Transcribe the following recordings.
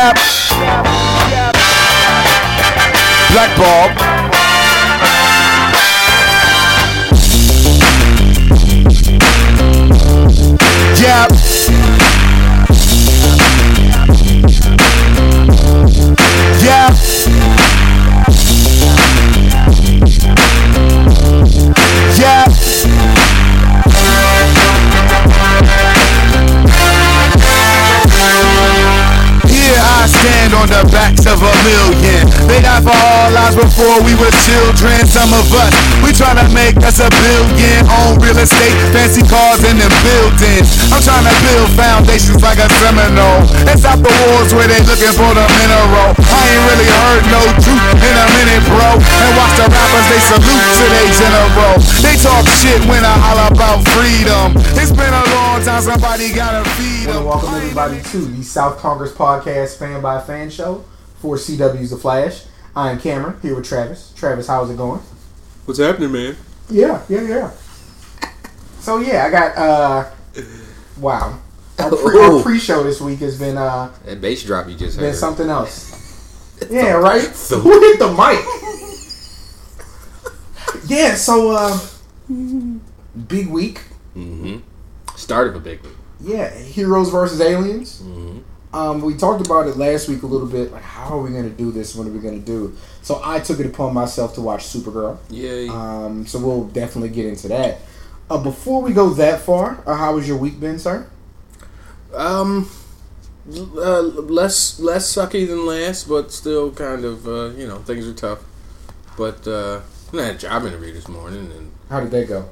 Yep. Black Bob. All lives before we were children. Some of us, we tryna make us a billion. Own real estate, fancy cars in them buildings. I'm tryna build foundations like a Seminole. And stop the wars where they looking for the mineral. I ain't really heard no truth in a minute, bro. And watch the rappers, they salute to general. They talk shit when I holler about freedom. It's been a long time, somebody gotta feed them. welcome everybody to the South Congress Podcast Fan by Fan Show for CW's The Flash. I am Cameron here with Travis. Travis, how's it going? What's happening, man? Yeah, yeah, yeah. So yeah, I got uh, wow. Our, pre- our pre-show this week has been uh, That bass drop you just been heard. something else. Yeah, right. Who hit the mic? yeah. So uh, big week. Mm-hmm. Start of a big week. Yeah, heroes versus aliens. Mhm. Um, we talked about it last week a little bit. Like, how are we going to do this? What are we going to do? So I took it upon myself to watch Supergirl. Yay. Um, so we'll definitely get into that. Uh, before we go that far, uh, how was your week been, sir? um, uh, less less sucky than last, but still kind of uh, you know things are tough. But uh, I had a job interview this morning and How did that go?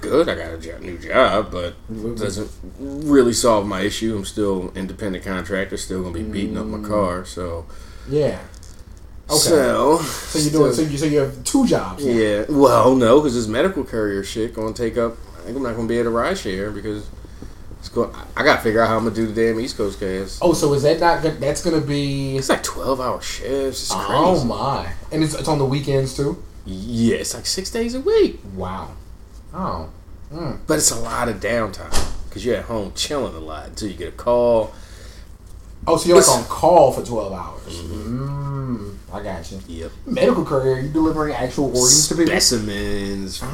Good. I got a job, new job, but it doesn't really solve my issue. I'm still independent contractor, still gonna be beating up my mm. car. So Yeah. Okay. so So you're doing. So you so you have two jobs. now. Yeah, well, no, because this medical courier shit to take up. I think I'm not to be able to ride share because it's going. I got to figure out how I'm to do the damn East Coast cast. Oh, so is that not? Good? That's to be. It's like 12 hour shifts. It's oh crazy. Oh my! And it's, it's on the weekends too. Yeah, it's like six days a week, Wow. Oh. Mm. but it's a lot of downtime because you're at home chilling a lot until you get a call. Oh, so you're like on call for twelve hours. Mm, I got you. Yep. Medical career, you delivering actual organs to people. Specimens, Oh.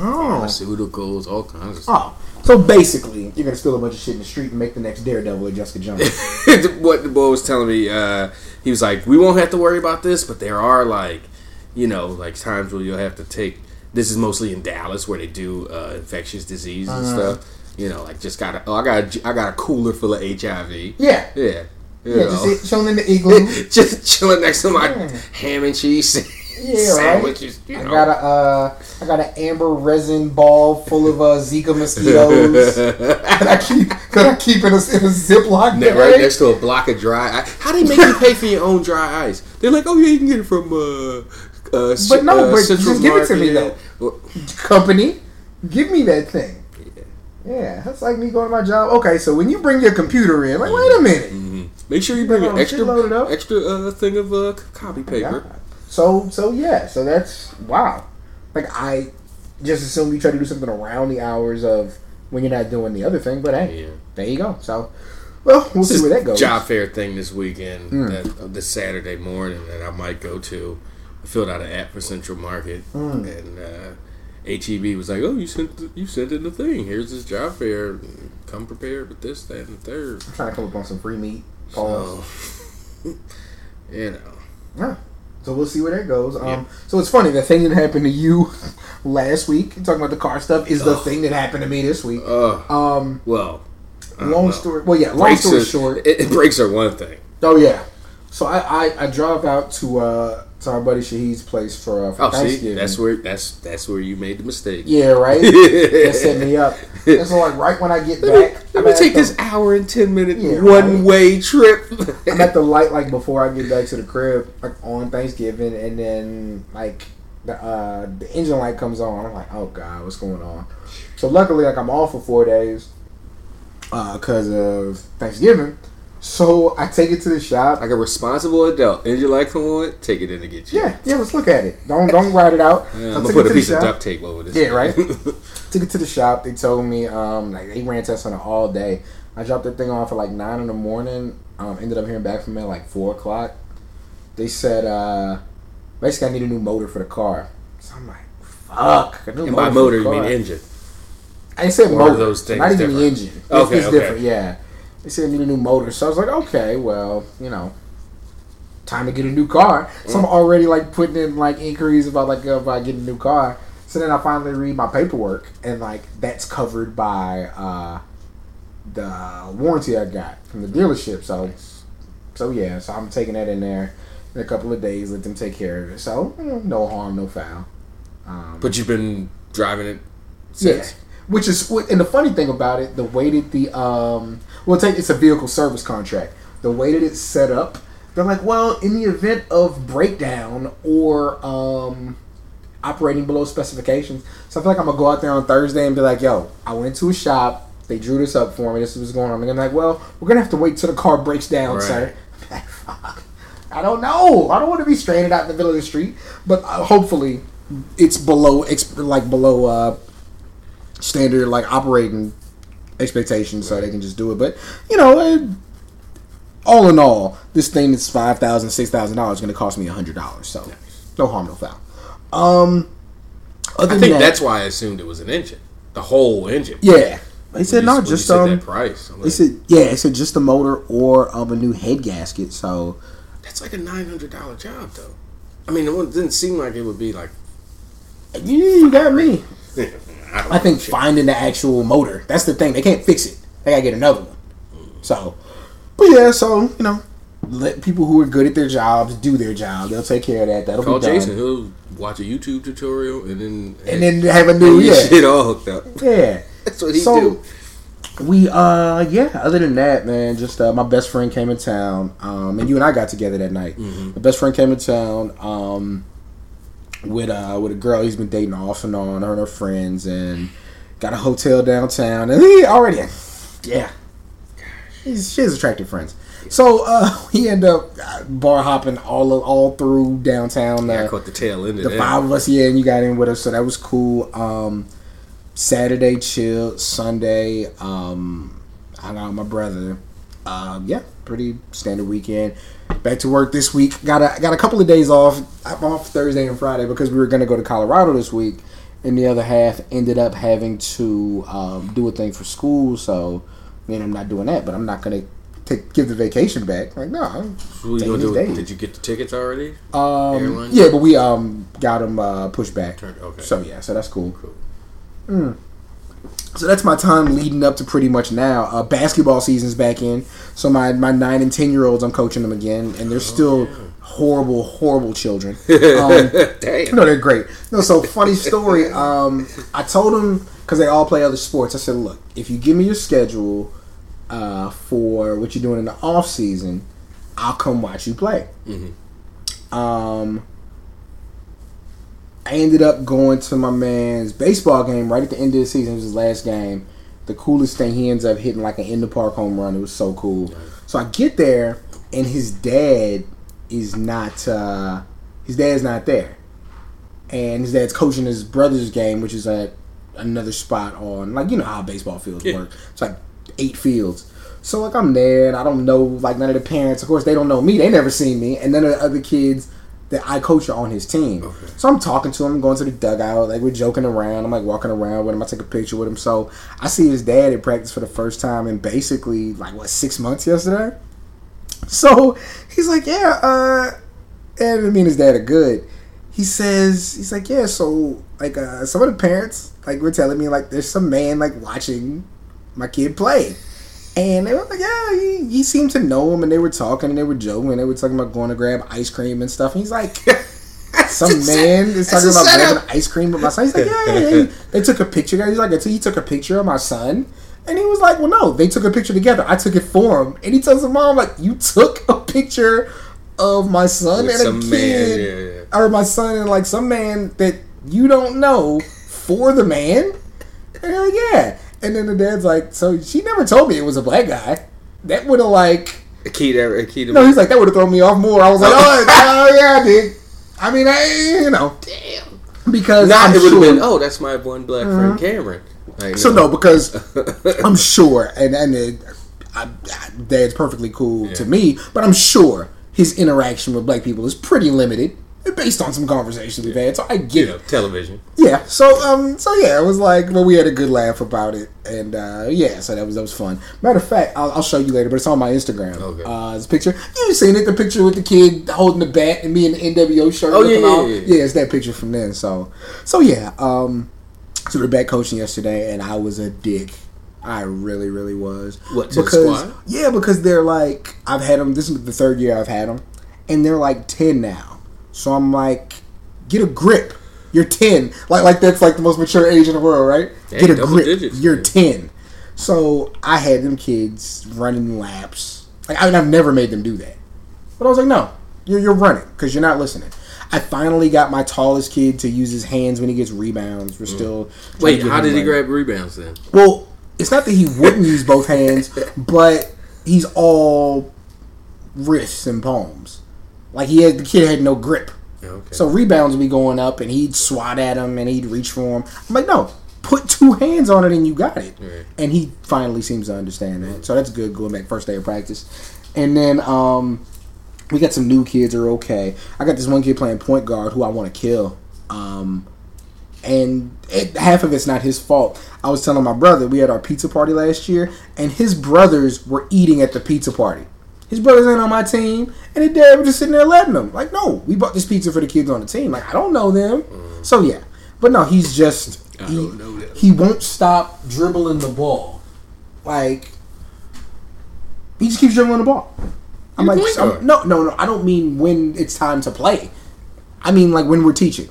pharmaceuticals, all kinds of stuff. Oh, so basically, you're gonna steal a bunch of shit in the street and make the next Daredevil or Jessica Jones. what the boy was telling me, uh, he was like, "We won't have to worry about this, but there are like, you know, like times where you'll have to take. This is mostly in Dallas where they do uh, infectious disease and Uh-huh. stuff. You know, like just got a, oh, I got a, I got a cooler full of HIV. yeah, Yeah, you yeah, know. just chilling in the igloo. just chilling next to my Yeah. ham and cheese Yeah, right. sandwiches. You I got a uh, I got an amber resin ball full of uh, Zika mosquitoes that I keep that I keep in a, in a Ziploc Ne- bag. right next to a block of dry ice. How they make you pay for your own dry ice? They're like, oh yeah, you can get it from uh, uh, But no, uh, but Central just give it to me, though. Well, Company, give me that thing. Yeah, that's like me going to my job. Okay, so when you bring your computer in, like, wait a minute. mhm. Make sure you bring an extra extra uh, thing of uh, copy paper. Yeah. So so yeah, so that's wow. Like I just assume you try to do something around the hours of when you're not doing the other thing, but hey, Yeah. there you go. So well, we'll see where that goes. job fair thing this weekend, Mm. that, uh, this Saturday morning that I might go to. I filled out an app for Central Market, Mm. and uh, HEB was like, "Oh, you sent the, you sent in the thing. Here's this job fair. Come prepared with this, that, and the third. I'm trying to come up on some free meat. Pause. So, you know, Yeah. So we'll see where that goes. Um, so it's funny the thing that happened to you last week, talking about the car stuff, is the Ugh. thing that happened to me this week. uh, Um, well, long know. story. Well, yeah, long Breaks story are- short. it, it breaks are one thing. Oh yeah. So I I, I drove out to uh to our buddy Shahid's place for, uh, for Oh, see, Thanksgiving. that's where that's that's where you made the mistake. yeah, right. that set me up. And so like right when I get back, Let I'm me take the- this hour and ten minute Yeah, one way trip. I'm at the light like before I get back to the crib, like on Thanksgiving, and then like the uh, the engine light comes on. I'm like, oh god, what's going on? So luckily, like I'm off for four days because of Thanksgiving. So I take it to the shop. Like a responsible adult. Engine light come on, take it in to get you. Yeah, yeah. Let's look at it. Don't don't write it out. Yeah, So I'm gonna put a piece of duct tape over this. Yeah, right. Took it to the shop. They told me um like they ran tests on it all day. I dropped that thing off at like nine in the morning. Um, ended up hearing back from it at like four o'clock. They said uh basically I need a new motor for the car. So I'm like, fuck. A new and by motor, you mean engine. I ain't said Or motor. those things not even the engine. It's, Okay, it's okay. different. Yeah. They said I need a new motor, so I was like, okay, well, you know, time to get a new car. So I'm already like putting in like inquiries about like uh, about getting a new car. So then I finally read my paperwork, and like that's covered by uh, the warranty I got from the dealership. So, so yeah, so I'm taking that in there in a couple of days. Let them take care of it. So you know, no harm, no foul. Um, But you've been driving it yeah, since. which is and the funny thing about it, the way that the um, well, take it's a vehicle service contract. The way that it's set up, they're like, well, in the event of breakdown or um, operating below specifications. So I feel like I'm gonna go out there on Thursday and be like, yo, I went to a shop. They drew this up for me. This is what's going on. And they're like, well, we're gonna have to wait till the car breaks down, Right. sir. I'm Fuck. I don't know. I don't want to be stranded out in the middle of the street. But uh, hopefully, it's below, like below uh, standard, like operating expectations, so they can just do it. But you know, it, all in all, this thing that's five thousand, six thousand dollars is going to cost me a hundred dollars. So no harm, no foul. Um, other I think that, that's why I assumed it was an engine. The whole engine. yeah. They When said you- no, just said um. that price. I'm They said yeah, it said just the motor or of a new head gasket. So that's like a nine hundred dollar job, though. I mean, it didn't seem like it would be like. yeah, you got me. I, I think finding the actual motor. That's the thing. They can't fix it. They gotta get another one. So, but yeah, so you know, let people who are good at their jobs do their job. They'll take care of that. That'll Call be done. Jason. He'll watch a YouTube tutorial and then And then have a new yeah, shit all hooked up. yeah. That's what he So- do. We uh yeah. Other than that, man, just uh, my best friend came in town, um, and you and I got together that night. Mm-hmm. My best friend came in town, um, with uh with a girl he's been dating off and on, her and her friends, and got a hotel downtown, and he already, yeah, He's, she has attractive friends. So uh, we end up uh, bar hopping all all through downtown. Yeah, I Uh, caught the tail end of the five of us, yeah, and you got in with us, so that was cool. Um, Saturday chill, Sunday, um, hung out with my brother. Um, yeah, pretty standard weekend. Back to work this week. Got a got a couple of days off. I'm off Thursday and Friday because we were gonna go to Colorado this week, and the other half ended up having to um, do a thing for school. So, I mean, I'm not doing that, but I'm not gonna take give the vacation back. Like, no, I'm What you taking do? days. Did you get the tickets already? Um, yeah, but we um got them uh, pushed back. Turned- okay. So yeah, so that's cool. Cool. Mm. So that's my time leading up to pretty much now. Uh, basketball season's back in, so my my nine and ten year olds, I'm coaching them again, and they're still horrible, horrible children. Um, Damn. no, they're great. No, so funny story. Um, I told them because they all play other sports. I said, look, if you give me your schedule uh, for what you're doing in the off season, I'll come watch you play. Um, I ended up going to my man's baseball game right at the end of the season. It was his last game. The coolest thing, he ends up hitting like an in the park home run. It was so cool. So I get there, and his dad is not. Uh, his dad's not there, and his dad's coaching his brother's game, which is at another spot on like you know how baseball fields Yeah. work. It's like eight fields. So like I'm there, and I don't know like none of the parents. Of course, they don't know me. They never seen me, and none of the other kids that I coach are on his team. Okay. So I'm talking to him, going to the dugout, like we're joking around. I'm like walking around with him. I take a picture with him. So I see his dad at practice for the first time in basically like what six months yesterday. So he's like, yeah, uh, and I mean his dad are good. He says he's like, yeah, so like uh, some of the parents like were telling me like there's some man like watching my kid play. And they were like, yeah, he, he seemed to know him, and they were talking, and they were joking, and they were talking about going to grab ice cream and stuff. And he's like, some man is talking about grabbing ice cream with my son. He's like, yeah, yeah, yeah. They took a picture. He's like, he took a picture of my son, and he was like, well, no, they took a picture together. I took it for him, and he tells his mom like, you took a picture of my son With and a kid, man, yeah, or my son and like some man that you don't know for the man. And they're like, yeah. And then the dad's like, so she never told me it was a black guy. That would have like Key to key to No, he's like that would have thrown me off more. I was like, oh, oh yeah, I did. I mean, I, you know, damn. because Nah, I'm it would have sure- been. Oh, that's my one black friend uh-huh. Cameron. So no, because I'm sure, and and it, I, I, Dad's perfectly cool to me, but I'm sure his interaction with black people is pretty limited based on some conversations we've had. So I get know, it. television. Yeah. So um. So yeah, it was like, well, we had a good laugh about it, and uh, yeah. So that was that was fun. Matter of fact, I'll, I'll show you later, but it's on my Instagram. Okay. Uh, this picture. You've seen it, the picture with the kid holding the bat and me in the NWO shirt. Oh, yeah, yeah, yeah, yeah. yeah. It's that picture from then. So, so yeah. Um. So we were back coaching yesterday, and I was a dick. I really, really was. What, squad? Yeah, because they're like I've had them. This is the third year I've had them, and they're like ten now. So I'm like, get a grip. You're ten. Like like that's like the most mature age in the world, right? Yeah, get a grip. digits, You're man. ten. So I had them kids running laps. Like I mean, I've never made them do that, but I was like, no, you're you're running because you're not listening. I finally got my tallest kid to use his hands when he gets rebounds. We're still Mm. Wait, how did he grab rebounds then? Well, it's not that he wouldn't use both hands, but he's all wrists and palms. Like he had the kid had no grip. Okay. So rebounds would be going up, and he'd swat at him, and he'd reach for him. I'm like, no, put two hands on it, and you got it. Right. And he finally seems to understand that. So that's good. Going back first day of practice, and then um, we got some new kids are okay. I got this one kid playing point guard who I want to kill. Um, and it, half of it's not his fault. I was telling my brother we had our pizza party last year, and his brothers were eating at the pizza party. His brothers ain't on my team, and his dad was just sitting there letting them. Like, no, we bought this pizza for the kids on the team. Like, I don't know them, mm-hmm. so yeah. But no, he's just he, don't know them. he won't stop dribbling the ball. Like, he just keeps dribbling the ball. I'm You're like, I'm- no, no, no. I don't mean when it's time to play. I mean like when we're teaching.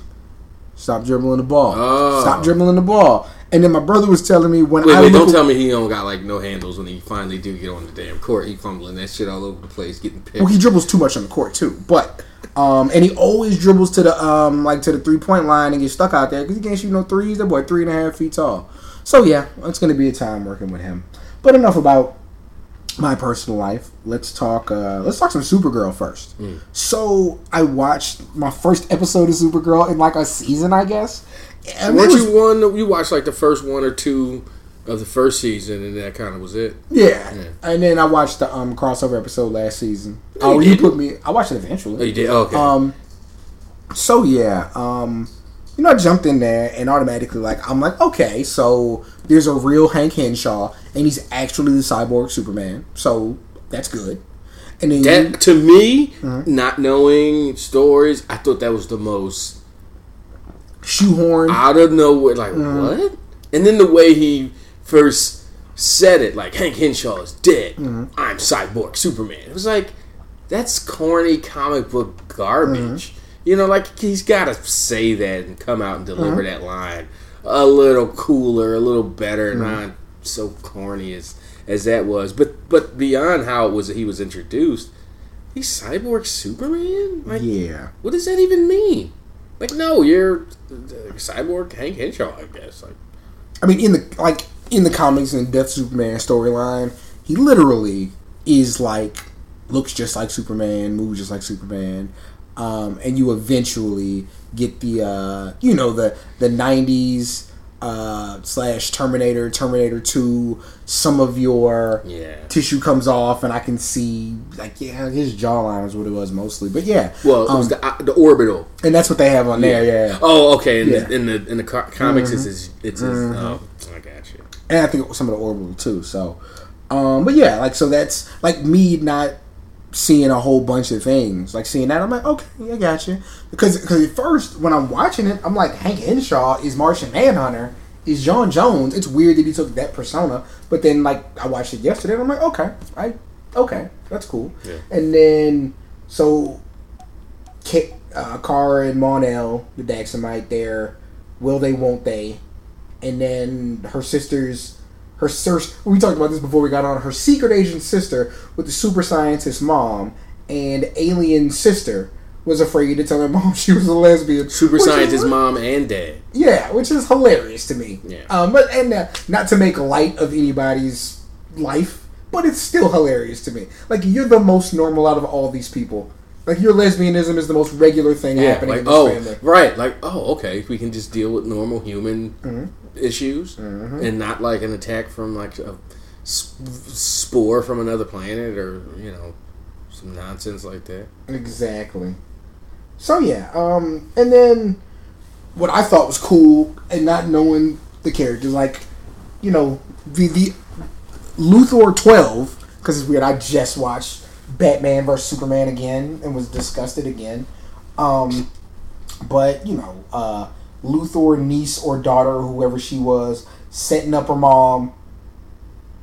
Stop dribbling the ball. Oh. Stop dribbling the ball. And then my brother was telling me when Wait, I wait! Don't tell me he don't got like no handles when he finally do get on the damn court. He fumbling that shit all over the place, getting picked. Well, he dribbles too much on the court too, but um, and he always dribbles to the um, like to the three point line and gets stuck out there because he can't shoot no threes. That boy three and a half feet tall. So yeah, it's gonna be a time working with him. But enough about my personal life. Let's talk. Uh, let's talk some Supergirl first. So I watched my first episode of Supergirl in like a season, I guess. Weren't was- you one? You watched like the first one or two of the first season, and that kind of was it. Yeah. Yeah. and then I watched the um crossover episode last season. No, oh, you you put me. I watched it eventually. Oh, you did? Okay. Um. So yeah, um, you know, I jumped in there and automatically like I'm like, okay, so there's a real Hank Henshaw, and he's actually the cyborg Superman, so that's good. And then you- that to me, Mm-hmm. not knowing stories, I thought that was the most shoehorn. out of nowhere. Like Mm-hmm. what? And then the way he first said it, like Hank Henshaw is dead. Mm-hmm. I'm Cyborg Superman. It was like that's corny comic book garbage. Mm-hmm. You know, like he's got to say that and come out and deliver Mm-hmm. that line a little cooler, a little better, not so corny as as that was. But but beyond how it was that he was introduced, he's Cyborg Superman. Like yeah. what does that even mean? Like, no, you're uh, cyborg Hank Henshaw, I guess. Like, I mean, in the like in the comics and Death Superman storyline, he literally is like looks just like Superman, moves just like Superman, um, and you eventually get the uh, you know the the '90s uh, slash Terminator, Terminator Two. Some of your yeah. tissue comes off, and I can see like yeah, his jawline is what it was mostly, but yeah, Well, it um, was the uh, the orbital. and that's what they have on there, yeah. Oh, okay. In Yeah. the in the in the co- comics, it's his. It's his. Oh, I got you. and I think some of the orbital too. So, um, but yeah, like so that's like me not seeing a whole bunch of things. Like seeing that, I'm like, okay, I got you. Because because at first when I'm watching it, I'm like, Hank Henshaw is Martian Manhunter, is J'onn J'onzz. It's weird that he took that persona. But then like I watched it yesterday, and I'm like, okay, I okay, that's cool. Yeah. And then so. Kit, uh, Kara and Mon-El, the Daxamite, there. Will they? Won't they? and then her sister's her search. we talked about this before we got on her secret agent sister with the super scientist mom and alien sister was afraid to tell her mom she was a lesbian Super is- scientist mom and dad. yeah which is hilarious to me Yeah. um but and uh, not to make light of anybody's life but it's still hilarious to me. Like you're the most normal out of all these people. Like your lesbianism is the most regular thing Yeah, happening like in this oh, family. right, like oh, okay, we can just deal with normal human Mm-hmm. Issues and not like an attack from like a spore from another planet or you know some nonsense like that. Exactly. So yeah, um, and then what I thought was cool, and not knowing the characters, like you know the the Luthor twelve, because it's weird. I just watched Batman vs Superman again and was disgusted again. Um, but you know, uh, Luthor niece or daughter, whoever she was, setting up her mom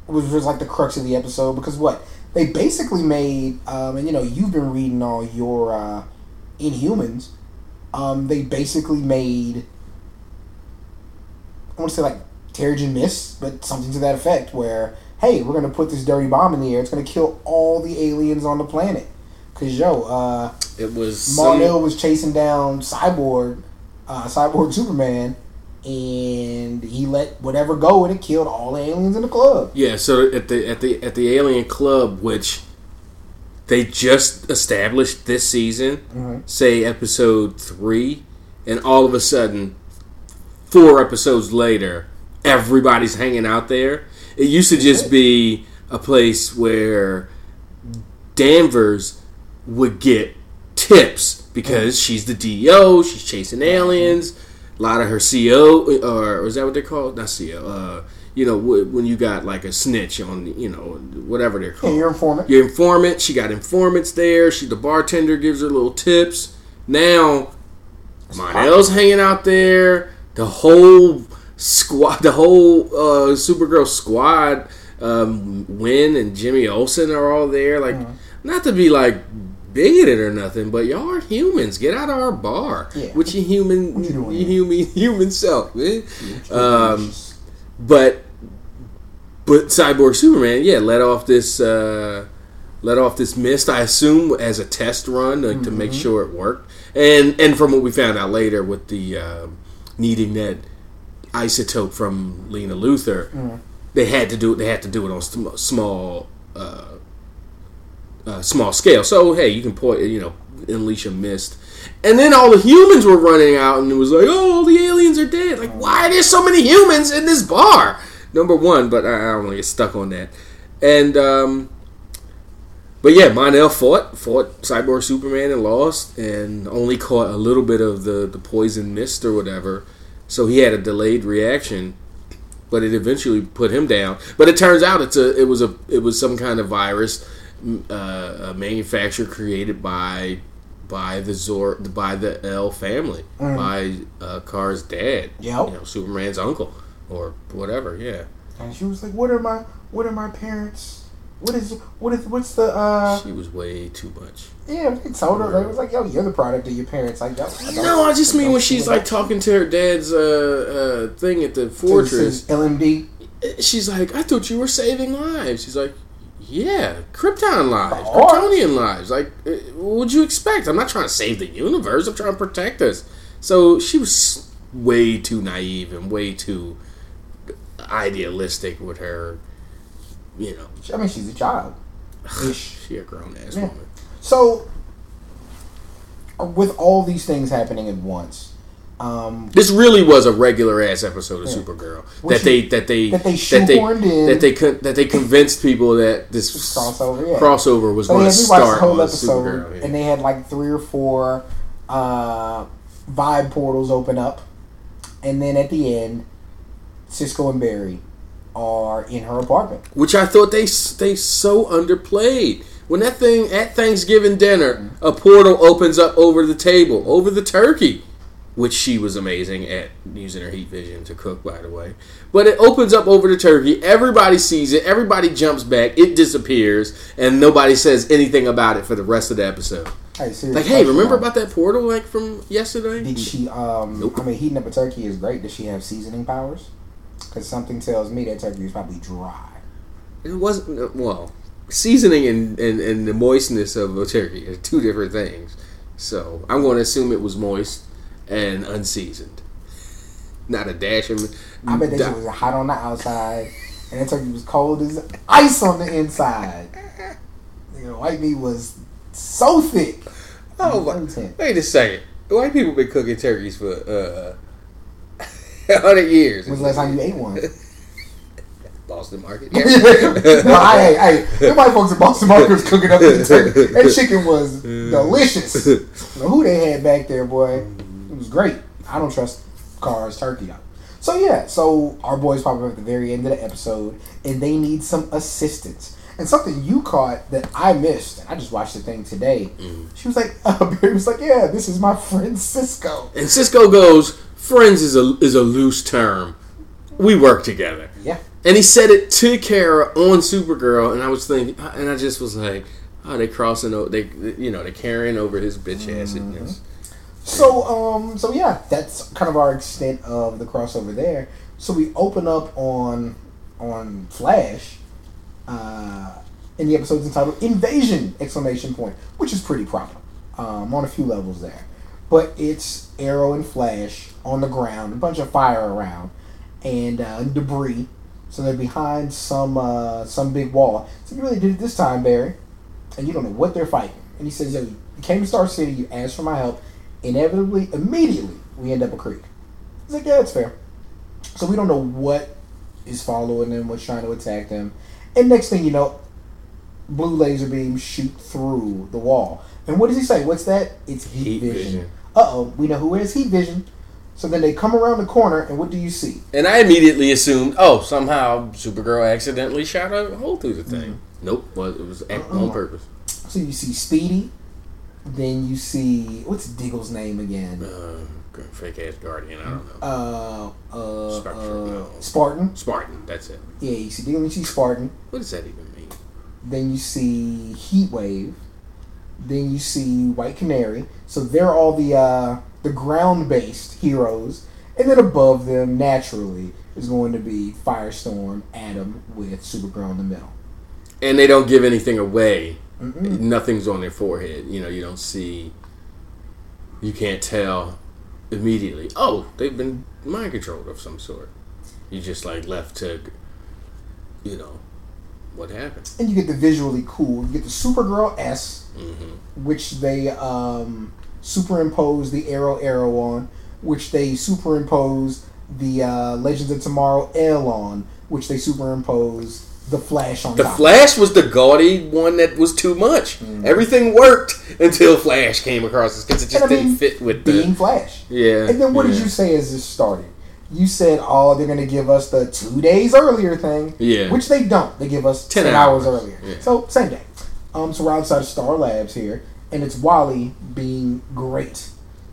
was was like the crux of the episode because what they basically made, um, and you know, you've been reading all your uh, Inhumans. Um, they basically made, I want to say like Terrigen Mist, but something to that effect, where hey, we're gonna put this dirty bomb in the air. It's gonna kill all the aliens on the planet. Cause yo, uh, It was some- Marnell was chasing down Cyborg, uh, Cyborg Superman, and he let whatever go, and it killed all the aliens in the club. Yeah, so at the at the at the Alien Club, which they just established this season, Mm-hmm. say episode three, and all of a sudden, four episodes later, everybody's hanging out there. It used to just be a place where Danvers would get tips because she's the DO, she's chasing aliens. A lot of her CO, or is that what they're called? Not CO. Uh, you know, wh- when you got like a snitch on, you know, whatever they're Yeah, called. your informant. Your informant. She got informants there. She, the bartender, gives her little tips. Now, Mon-El's hanging out there. The whole squad, the whole uh, Supergirl squad, um, Winn and Jimmy Olsen are all there. Like, not to be like bigoted or nothing, but y'all are humans. Get out of our bar Yeah. with your human, you doing your here? human, human self, man. Um, but but Cyborg Superman, yeah, let off this uh, let off this mist. I assume as a test run like, to make sure it worked. And and from what we found out later with the um needing that isotope from Lena Luthor, they had to do it. They had to do it on sm- small uh, uh, small scale. So hey, you can point you know unleash a mist. And then all the humans were running out, and it was like, "Oh, all the aliens are dead!" Like, why are there so many humans in this bar? Number one, but I, I don't want to get stuck on that. And um, but yeah, Mon-El fought fought Cyborg Superman and lost, and only caught a little bit of the the poison mist or whatever. So he had a delayed reaction, but it eventually put him down. But it turns out it's a it was a it was some kind of virus uh, a manufacturer created by by the Zor by the L family by uh, Car's dad. Yep. you know Superman's uncle or whatever. Yeah. And she was like, "What are my What are my parents? What is What is What's the uh?" She was way too much. Yeah, they told her. They was like, "Yo, you're the product of your parents." Like, yo, I No, I just mean when she's like talking to her dad's uh, uh, thing at the fortress. LMD. She's like, I thought you were saving lives. She's like, Yeah, Krypton lives, Kryptonian lives. Like, uh, what would you expect? I'm not trying to save the universe. I'm trying to protect us. So she was way too naive and way too idealistic with her. You know, I mean, she's a child. She a grown ass Yeah. woman. So, with all these things happening at once, um, This really was a regular ass episode of Yeah. Supergirl that they that they that they that they shoehorned in. that they con- that they convinced people that this crossover, yeah. crossover was so going to we watched the start whole episode, Supergirl. yeah. and they had like three or four uh, vibe portals open up, and then at the end, Cisco and Barry are in her apartment. which I thought they they so underplayed. When that thing at Thanksgiving dinner, a portal opens up over the table, over the turkey, which she was amazing at using her heat vision to cook, by the way. But it opens up over the turkey. Everybody sees it. Everybody jumps back. It disappears, and nobody says anything about it for the rest of the episode. Hey, Like, hey, remember about that portal like from yesterday? Did she? Um, Nope. I mean, heating up a turkey is great. Does she have seasoning powers? Because something tells me that turkey is probably dry. It wasn't well. Seasoning and, and, and the moistness of a turkey are two different things. So I'm going to assume it was moist and unseasoned. Not a dash of. It. I bet that shit was hot on the outside and that turkey was cold as ice on the inside. You know, white meat was so thick. Oh, my, me tell you. wait a second. White people been cooking turkeys for uh, hundred years. When's the last time you ate one? Boston Market. Yeah. no, I, hey, hey, them white folks at Boston Market was cooking up the turkey. That chicken was delicious. Who they had back there, boy, was great. I don't trust Cars turkey though. So yeah, so our boys pop up at the very end of the episode, and they need some assistance. And something you caught that I missed, and I just watched the thing today. She was like, uh, Barry was like, "Yeah, this is my friend Cisco." And Cisco goes, "Friends is a is a loose term. We work together." Yeah, And he said it to Kara on Supergirl, and I was thinking, and I just was like, "Oh, they crossing over. They, you know, they carrying over his bitch assedness." So, um, so yeah, that's kind of our extent of the crossover there. So we open up on on Flash, uh, the episode's entitled "Invasion!" exclamation point, which is pretty proper, um, on a few levels there. But it's Arrow and Flash on the ground, a bunch of fire around, and uh, debris. So they're behind some uh, some big wall. So you really did it this time, Barry, and you don't know what they're fighting. And he says, "Yo, you came to Star City. You asked for my help. Inevitably, immediately, we end up a creek." He's like, "Yeah, it's fair." So we don't know what is following them, what's trying to attack them, and next thing you know, blue laser beams shoot through the wall. And what does he say? What's that? It's heat, Heat vision. vision. Uh oh, we know who has heat vision. So then they come around the corner, and what do you see? And I immediately assumed, oh, somehow Supergirl accidentally shot a hole through the thing. Nope, well, it was on Uh-uh. purpose. So you see Speedy, then you see what's Diggle's name again? Uh, fake ass guardian. I don't know. Uh, uh, Spectrum, uh. Spartan. Spartan. That's it. Yeah, you see Diggle, you see Spartan. What does that even mean? Then you see Heatwave. Then you see White Canary. So they're all the uh, the ground based heroes, and then above them, naturally, is going to be Firestorm, Atom, with Supergirl in the middle. And they don't give anything away. Mm-mm. Nothing's on their forehead. You know, you don't see. You can't tell immediately. Oh, they've been mind controlled of some sort. You just like left to, you know, what happened. And you get the visually cool. You get the Supergirl S, hmm which they um, superimpose the Arrow Arrow on, which they superimpose the uh, Legends of Tomorrow L on, which they superimpose the Flash on The top. Flash was the gaudy one that was too much. Everything worked until Flash came across us because it just I didn't fit with being the. Flash. Yeah. And then what yeah. did you say as this started? You said, "Oh, they're going to give us the two days earlier thing." Yeah. Which they don't. They give us 10 ten, hours. hours. earlier. Yeah. So same day. Um, so we're outside of Star Labs here, and it's Wally being great.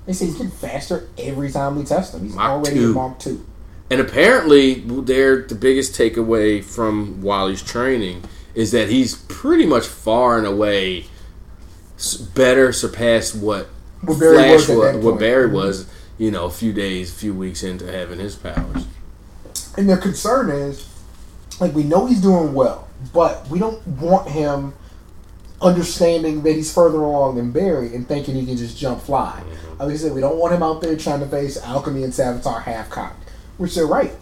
They say he's getting faster every time we test him. He's Mach already two. at Mach two. And apparently, they're the biggest takeaway from Wally's training is that he's pretty much far and away better surpassed what What Barry Flash was at wa- that what. Mm-hmm. Barry was. You know, a few days, a few weeks into having his powers. And their concern is, like, we know he's doing well, but we don't want him understanding that he's further along than Barry and thinking he can just jump fly. Like I said, we don't want him out there trying to face Alchemy and Savitar half cocked, which they're right.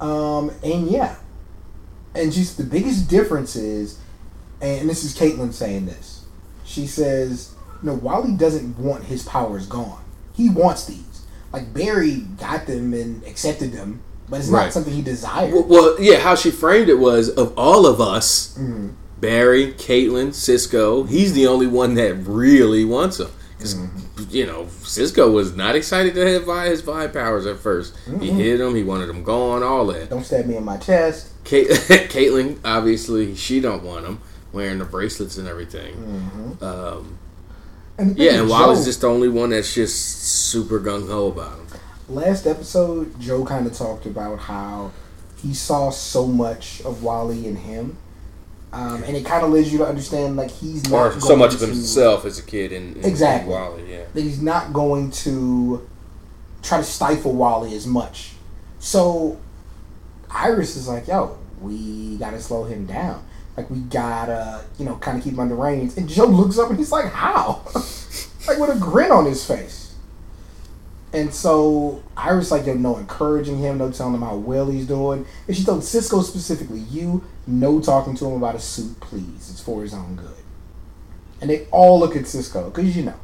Um, and yeah, and just the biggest difference is, and this is Caitlin saying this. She says, you "No, Wally doesn't want his powers gone. He wants these. Like Barry got them and accepted them, but it's not something he desired." Well, well, yeah, how she framed it was of all of us, Mhm. Barry, Caitlin, Cisco, he's the only one that really wants them. Because, you know, Cisco was not excited to have Vi- his Vi powers at 1st He hit them, he wanted them gone, all that. Don't stab me in my chest. Kate, Caitlin, obviously, she don't want them, wearing the bracelets and everything. Mm-hmm. Um, And yeah, is, and Wally's just the only one that's just super gung ho about them. last episode, Joe kind of talked about how he saw so much of Wally in him, um, and it kind of leads you to understand like he's not Or so much of to- himself as a kid in, in Exactly. Wally, yeah. that he's not going to try to stifle Wally as much. So Iris is like, "Yo, we gotta slow him down. Like we gotta, you know, kind of keep him under reins." And Joe looks up and he's like, "How?" like with a grin on his face. And so Iris like, yo, no encouraging him, no telling him how well he's doing. And she told Cisco specifically, you no talking to him about a suit, please. It's for his own good. And they all look at Cisco, because you know,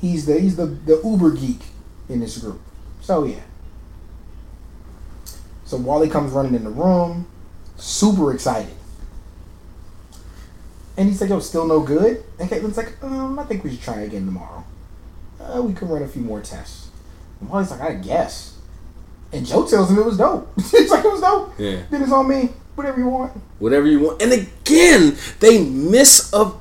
he's the he's the, the uber geek in this group. So yeah. So Wally comes running in the room, super excited. And he's like, yo, still no good? And Caitlin's like, um, I think we should try again tomorrow. Uh, we can run a few more tests. And Wally's like, I guess. And Joe tells him it was dope. it's like, it was dope. Yeah. Then it's on me. Whatever you want. Whatever you want. And again, they miss a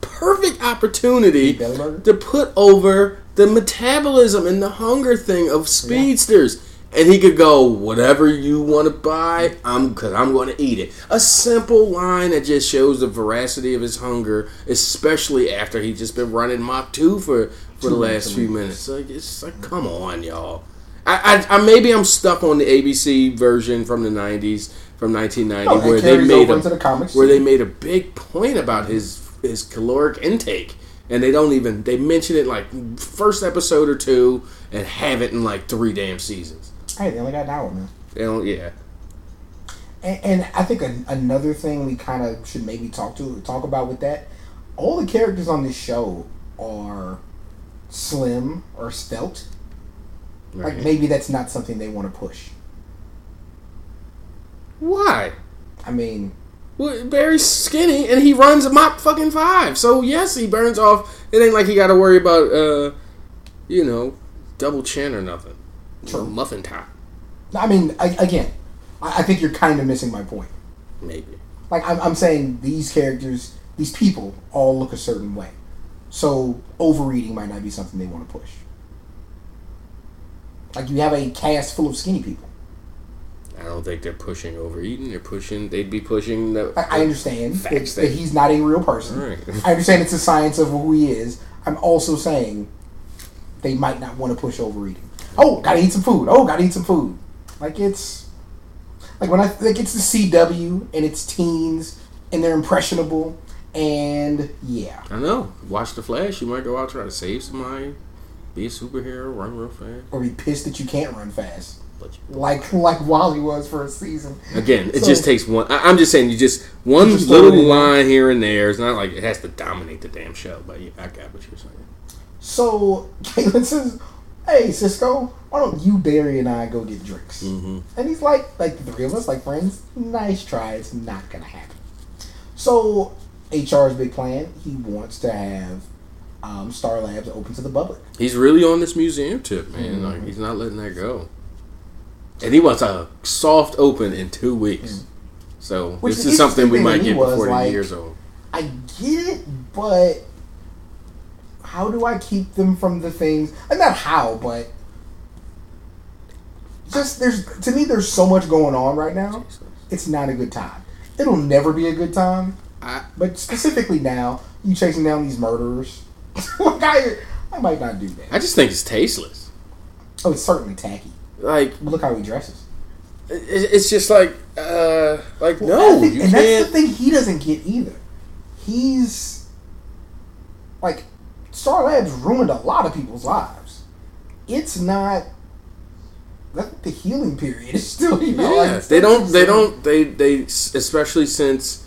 perfect opportunity to put over the metabolism and the hunger thing of speedsters. And he could go, whatever you want to buy, I'm because I'm going to eat it. A simple line that just shows the veracity of his hunger, especially after he just been running Mach two for for the last few minutes. Like it's like, come on, y'all. I, I, I maybe I'm stuck on the ABC version from the '90s, from 1990, No, it where they made a, the where they made a big point about his his caloric intake, and they don't even they mention it like first episode or two, and have it in like three damn seasons. Hey, they only got an hour, man. They don't, yeah. And, and I think an, another thing we kind of should maybe talk to talk about with that, all the characters on this show are slim or svelte. Like maybe that's not something they want to push. Why? I mean, Well, Barry's skinny and he runs a mop fucking five. So yes, he burns off. It ain't like he got to worry about, uh, you know, double chin or nothing. True. Muffin top, I mean, I, again, I, I think you're kind of missing my point. maybe. Like I'm, I'm saying, these characters, these people, all look a certain way. So overeating might not be something they want to push. Like you have a cast full of skinny people. I don't think they're pushing overeating. They're pushing. They'd be pushing the. I, I understand that, Facts that he's not a real person. Right. I understand it's a science of who he is. I'm also saying they might not want to push overeating. Oh, gotta eat some food. Oh, gotta eat some food. Like it's like when I like it's the CW and it's teens and they're impressionable and yeah. I know. Watch the Flash. You might go out try to save somebody, be a superhero, run real fast. Or be pissed that you can't run fast. Like like Wally was for a season. again, it So- just takes one. I, I'm just saying, you just one Just little it in line here and there. It's not like it has to dominate the damn show. But yeah, I got what you're saying. So Caitlin says, "Hey Cisco, why don't you, Barry, and I go get drinks?" Mm-hmm. And he's like, like the three of us, like friends. Nice try. It's not gonna happen. So HR's big plan. He wants to have um, Star Labs open to the public. He's really on this museum tip, man. Mm-hmm. Like he's not letting that go. And he wants a soft open in two weeks. So Mm. Which this is something we might get was, before the like- year's old. I get it, but how do I keep them from the things? And not how, but just there's to me there's so much going on right now. It's not a good time. It'll never be a good time. I, But specifically now, you chasing down these murderers. like I, I might not do that. I just think it's tasteless. Oh, it's certainly tacky. Like look how he dresses. it- it's just like uh like Well, no, think- and can't. that's the thing he doesn't get either. He's like Star Labs ruined a lot of people's lives. It's not. That the healing period is still you know. Yeah, like, they don't. They don't. They they especially since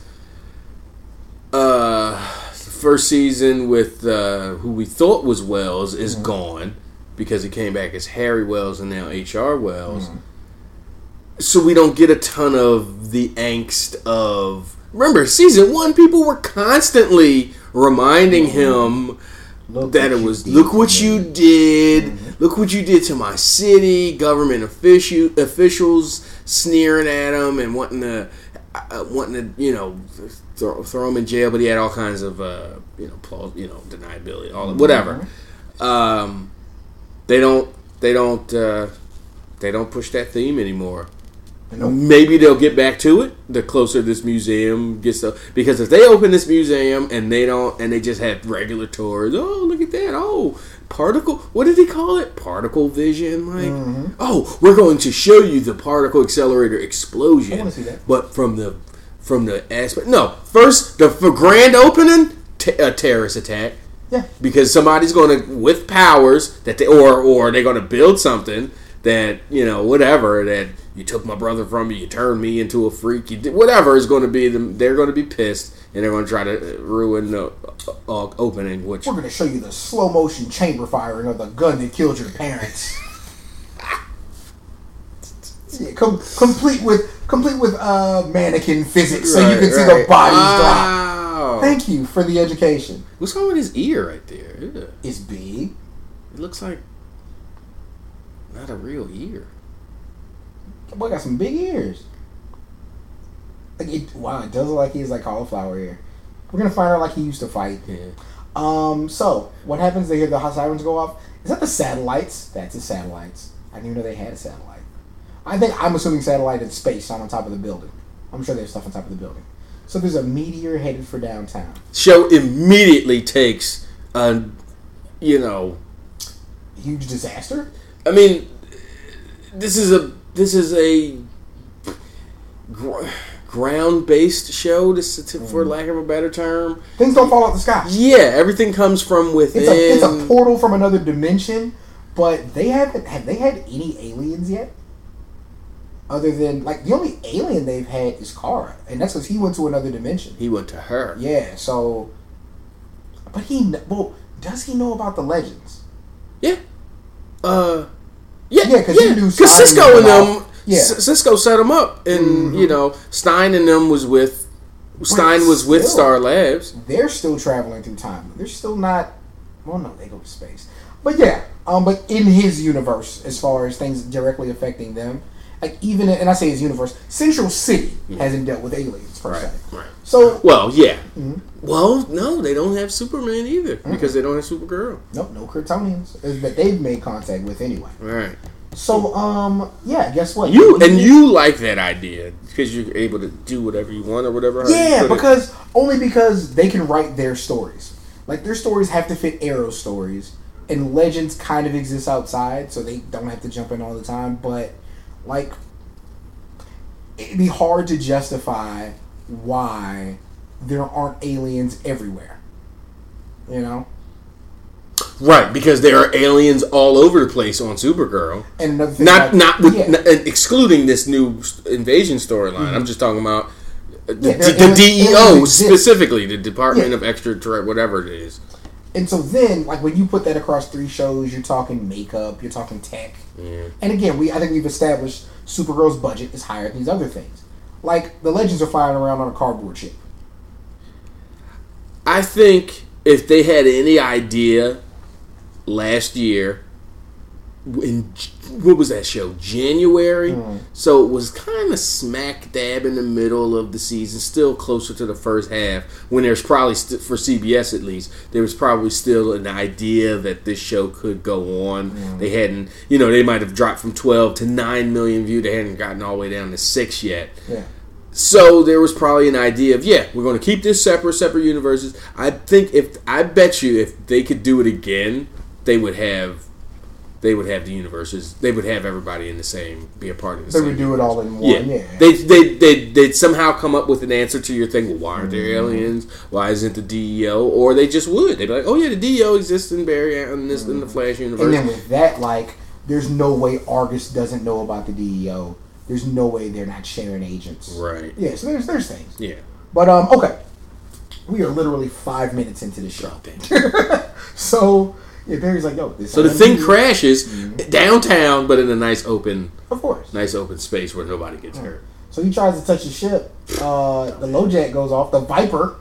uh first season with uh who we thought was Wells is Mm-hmm. gone because he came back as Harry Wells and now H.R. Wells. Mm-hmm. So we don't get a ton of the angst of. Remember, season one, people were constantly reminding him Look that it was look what you did look what you did to my city government official officials sneering at him and wanting to uh, wanting to you know throw, throw him in jail but he had all kinds of uh, you know plaus- you know deniability all of, whatever. Um, they don't they don't uh, they don't push that theme anymore. Nope. Maybe they'll get back to it the closer this museum gets to because if they open this museum and they don't and they just have regular tours, oh look at that, oh particle, what did he call it? Particle vision, like Mm-hmm. oh we're going to show you the particle accelerator explosion, I wanna see that. but from the from the aspect no first the for grand opening t- a terrorist attack Yeah. Because somebody's going to with powers that they or or they're going to build something that you know whatever that you took my brother from me, you turned me into a freak, you did, whatever is going to be them. They're going to be pissed and they're going to try to ruin the uh, uh, opening. Which We're gonna show you the slow motion chamber firing of the gun that killed your parents. Yeah, com- complete with complete with uh, mannequin physics, so you Right, can see the bodies drop. Thank you for the education. What's wrong with his ear right there? Ew. It's big. It looks like not a real ear. Boy got some big ears. Like it, wow, it does look like he's like cauliflower here. We're gonna find out like he used to fight. Yeah. Um, so what happens? They hear the hot sirens go off. Is that the satellites? That's the satellites. I didn't even know they had a satellite. I think I'm assuming satellite in space, not on top of the building. I'm sure there's stuff on top of the building. So there's a meteor headed for downtown. Show immediately takes a, you know, Huge disaster. I mean, this is a this is a ground based show, to, to, for Mm. lack of a better term. Things don't fall out the sky. Yeah, everything comes from within. It's a it's a portal from another dimension, but they haven't have they had any aliens yet? Other than like the only alien they've had is Kara, and that's because he went to another dimension. he went to her. Yeah, so, but he well, does he know about the legends? Yeah. Uh. Yeah, Yeah, 'cause he knew because Stein Cisco and them. Yeah. Cisco set him up, and Mhm. you know Stein and them was with Stein was with Star Labs. They're still traveling through time. They're still not. Well, no, they go to space. But yeah, um, but in his universe, as far as things directly affecting them, like even and I say his universe, Central City hasn't dealt with aliens per se. right. So Well, yeah. Mhm. Well, no, they don't have Superman either because they don't have Supergirl. nope, no Kryptonians that they've made contact with anyway. Right. So um, yeah, guess what? You and you like that idea because you're able to do whatever you want or whatever. Yeah, put it. because only because they can write their stories. Like their stories have to fit Arrow stories, and Legends kind of exists outside, so they don't have to jump in all the time. But like, it'd be hard to justify why there aren't aliens everywhere. You know, right because there are aliens all over the place on Supergirl. and Not not with yeah. n- and excluding this new invasion storyline. I'm just talking about. uh, The, Yeah, there- the DEO specifically, the Department Yeah. of Extraterrestrial, whatever it is. And so then, like when you put that across three shows, you're talking makeup, you're talking tech, and again, we I think we've established Supergirl's budget is higher than these other things. Like the Legends are flying around on a cardboard ship. I think if they had any idea last year, in what was that show? January. Hmm. So it was kind of smack dab in the middle of the season, still closer to the first half. When there's probably st- for CBS at least, there was probably still an idea that this show could go on. Hmm. They hadn't, you know, they might have dropped from 12 to 9 million view. They hadn't gotten all the way down to six yet. Yeah. So there was probably an idea of yeah, we're going to keep this separate, separate universes. I think if I bet you if they could do it again, they would have, they would have the universes. They would have everybody in the same, be a part of the They would do it all in one. Yeah, Yeah. they they they they'd somehow come up with an answer to your thing. Well, why aren't there Mm-hmm. aliens? Why isn't the DEO? Or they just would. They'd be like, oh yeah, the DEO exists in Barry in this in the Flash universe. Mm-hmm. and then with that, like, there's no way Argus doesn't know about the DEO. There's no way they're not sharing agents. right. Yeah. So there's there's things. Yeah. But um, okay, we are literally five minutes into the show. So yeah, Barry's like, yo, this. So the thing crashes Mm-hmm. downtown, but in a nice open, Of course. nice open space where nobody gets hurt. So he tries to touch the ship. Uh, the LoJack goes off. The Viper,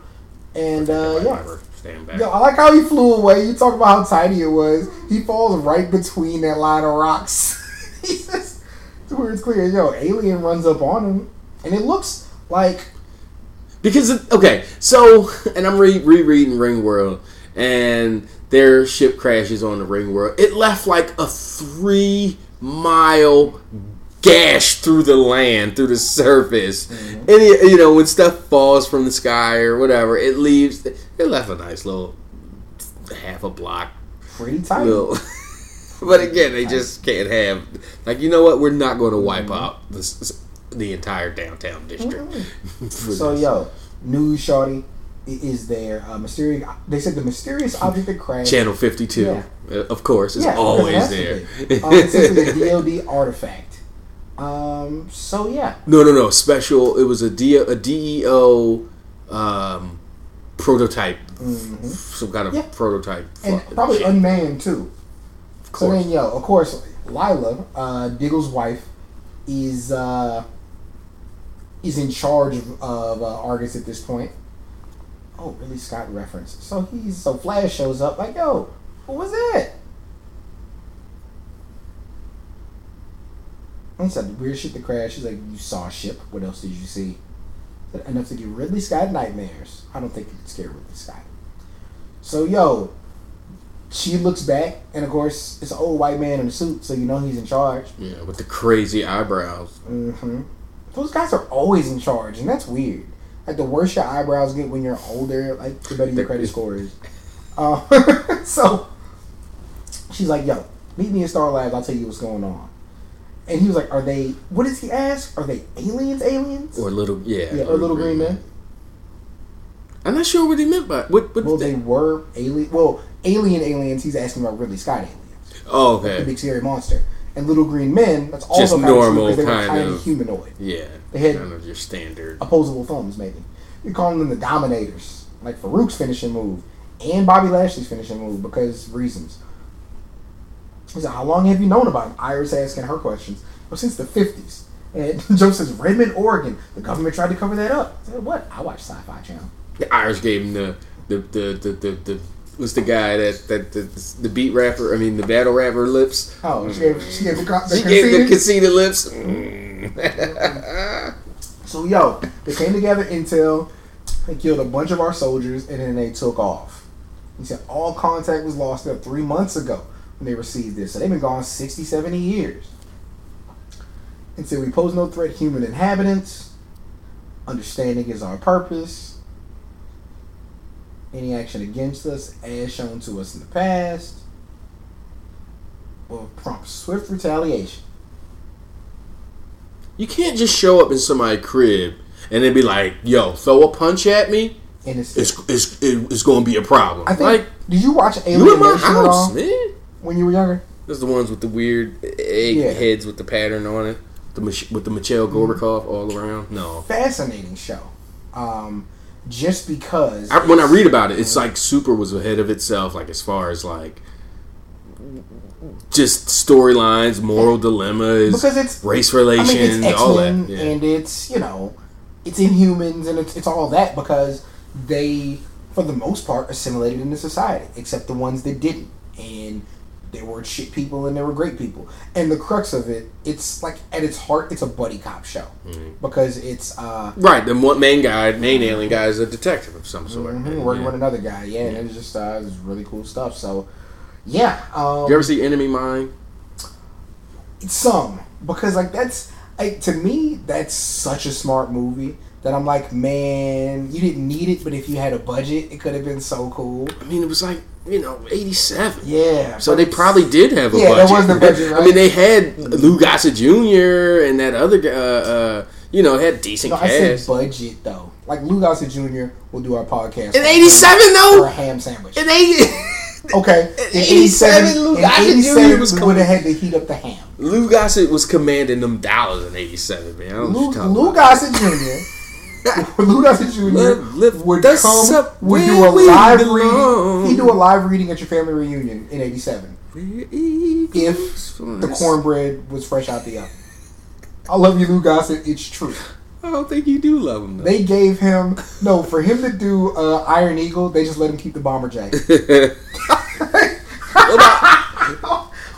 and uh, yeah. Yo, I like how he flew away. You talk about how tiny it was. He falls right between that line of rocks. he says, to where it's clear. Yo, alien runs up on him, and it looks like Because it, okay, so and I'm re- rereading Ringworld, and their ship crashes on the Ringworld. It left like a three mile gash through the land, through the surface, mm-hmm. and it, you know when stuff falls from the sky or whatever, it leaves. It left a nice little half a block pretty tiny. little. but again, they just can't have like you know what? We're not going to wipe mm-hmm. out this, the entire downtown district. for So this. yo, news shorty is there. Uh, mysterious. They said the mysterious object that crashed. Channel 52, Yeah. uh, of course, is Yeah, always there. um, it's a DoD artifact. Um. So yeah. no, no, no. Special. It was a, D, a DEO um, prototype. Some kind of Mm-hmm. Yeah. prototype. and probably shit. unmanned too. Of So course. then, yo, of course, Lyla, uh, Diggle's wife, is uh, is in charge of, of uh, Argus at this point. Oh, Ridley Scott reference. So he's so Flash shows up like, yo, what was that? And he said, weird shit to crash. She's like, you saw a ship. What else did you see? Said, Enough to give Ridley Scott nightmares. I don't think you could scare Ridley Scott. So, yo, she looks back, and of course, it's an old white man in a suit, so you know he's in charge. Yeah, with the crazy eyebrows. hmm Those guys are always in charge, and that's weird. Like the worse your eyebrows get when you're older, like the better your credit score is. Uh, so she's like, "Yo, meet me in Star Labs. I'll tell you what's going on." And he was like, "Are they? What does he ask? Are they aliens? Aliens? Or little, yeah. yeah, or little green men? I'm not sure what he meant by what. what Well, they were alien. Well, alien aliens. He's asking about Ridley Scott aliens, oh, okay. the big scary monster. And little green men. That's also Just kind normal they were kind kind of of- humanoid. Yeah. They had- kind of your standard. opposable thumbs, maybe. You call them the Dominators, like Faarooq's finishing move and Bobby Lashley's finishing move because reasons. He said, "How long have you known about him?" Iris asking her questions. Well, since the fifties. And Joe says, "Redmond, Oregon. The government tried to cover that up." I said, "What? I watch Sci-Fi Channel." The Irish gave him the the the the the, the was the guy that that the, the beat rapper. I mean the battle rapper lips. Oh, she gave, she gave the, the She gave the conceded? conceited lips. Mm. So yo, they came together intel, they killed a bunch of our soldiers, and then they took off. He said all contact was lost there three months ago when they received this. So they've been gone 60, 70 years. And said we pose no threat to human inhabitants. Understanding is our purpose. Any action against us, as shown to us in the past, will prompt swift retaliation. You can't just show up in somebody's crib and then be like, "Yo, throw a punch at me." And it's, It's it's it's going to be a problem. I think. like did you watch Alien you in my Nation house, man. when you were younger? Those are the ones with the weird egg Yeah. heads with the pattern on it. The with the Michelle Gorbachev all around. No, fascinating show. Um, just because I, when I read about it, it's like Super was ahead of itself. Like as far as like just storylines, moral dilemmas, because it's race I relations, mean it's all that. Yeah. and it's you know it's Inhumans and it's, it's all that because they for the most part assimilated into society except the ones that didn't and there were shit people and there were great people and the crux of it it's like at its heart it's a buddy cop show Mm-hmm. because it's uh right, the main guy, main alien guy, is a detective of some sort. mhm, Yeah. working with another guy yeah, and it's just uh it's really cool stuff so yeah um You ever see Enemy Mine? some because like that's like to me that's such a smart movie that I'm like man you didn't need it but if you had a budget it could have been so cool I mean, it was like you know eighty seven. yeah So they probably did have a budget. Yeah, budget. that was the budget, I mean, they had Lou Gossett Jr. and that other guy. Uh, uh, you know, had decent no, I said budget though like Lou Gossett Jr. will do our podcast In eighty seven, for a though. ham sandwich In eighty. okay in 87, Lou Gossett Jr. 87 was would have had to heat up the ham Lou Gossett was commanding them dollars in '87, man. I don't know Lou, Lou. Gossett Jr. Lou Gossett Jr. Live- live would come sub- would do a live belong. reading. He'd do a live reading at your family reunion in '87 if the cornbread was fresh out the oven. I love you, Lou Gossett. It's true. I don't think you do love him. Though. They gave him no for him to do uh, Iron Eagle. They just let him keep the bomber jacket.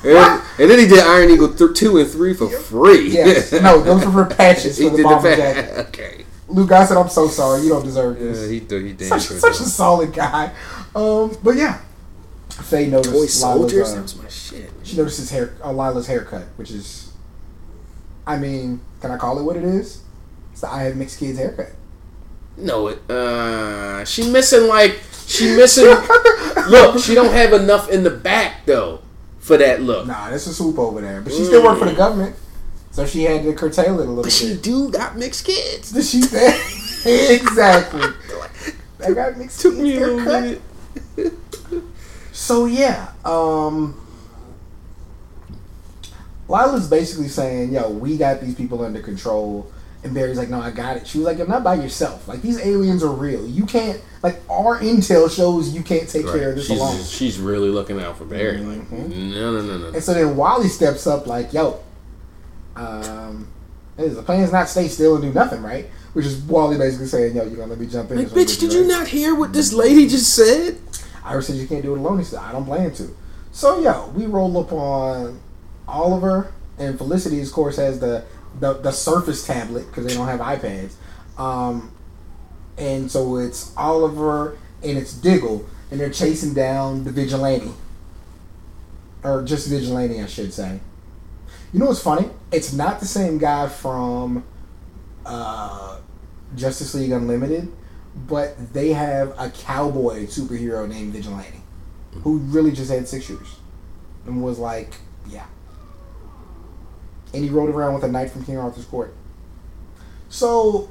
and, and then he did Iron Eagle th- two and three for free. yes, no, those were for patches he for the did bomber the jacket. Okay. Lou said, I'm so sorry. You don't deserve Yeah, this. he did. He did. such, such a solid guy. Um, but yeah, Faye noticed Toy Lyla's, soldiers. uh, That was my shit. She noticed his hair, uh, Lyla's haircut, which is, I mean, can I call it what it is? It's the I have mixed kids haircut. No, it. Uh, she missing like she missing. look, she don't have enough in the back though for that look. Nah, that's a swoop over there. But she still worked for the government, so she had to curtail it a little bit. But she bit. do got mixed kids. Did she say exactly? That got mixed Took me a little haircut. minute. So yeah, um Lyla's basically saying, "Yo, we got these people under control." And Barry's like, "No, I got it." She was like, "You're not by yourself. Like these aliens are real. You can't like our intel shows you can't take care of this she's, alone." she's really looking out for Barry. Like, Mhm. no, no, no, no. And so then Wally steps up like, "Yo, um, the is not stay still and do nothing, right?" Which is Wally basically saying, "Yo, you're gonna let me jump in?" Like, bitch, did you right?" not hear what this lady just said? Iris says you can't do it alone. He said, I don't plan to. So, yo, we roll up on Oliver, and Felicity, of course, has the, the, the Surface tablet because they don't have iPads. Um, and so it's Oliver and it's Diggle, and they're chasing down the vigilante. Or just vigilante, I should say. You know what's funny? It's not the same guy from uh, Justice League Unlimited, but they have a cowboy superhero named Vigilante who really just had six shooters and was like, yeah. And he rode around with a knight from King Arthur's court. So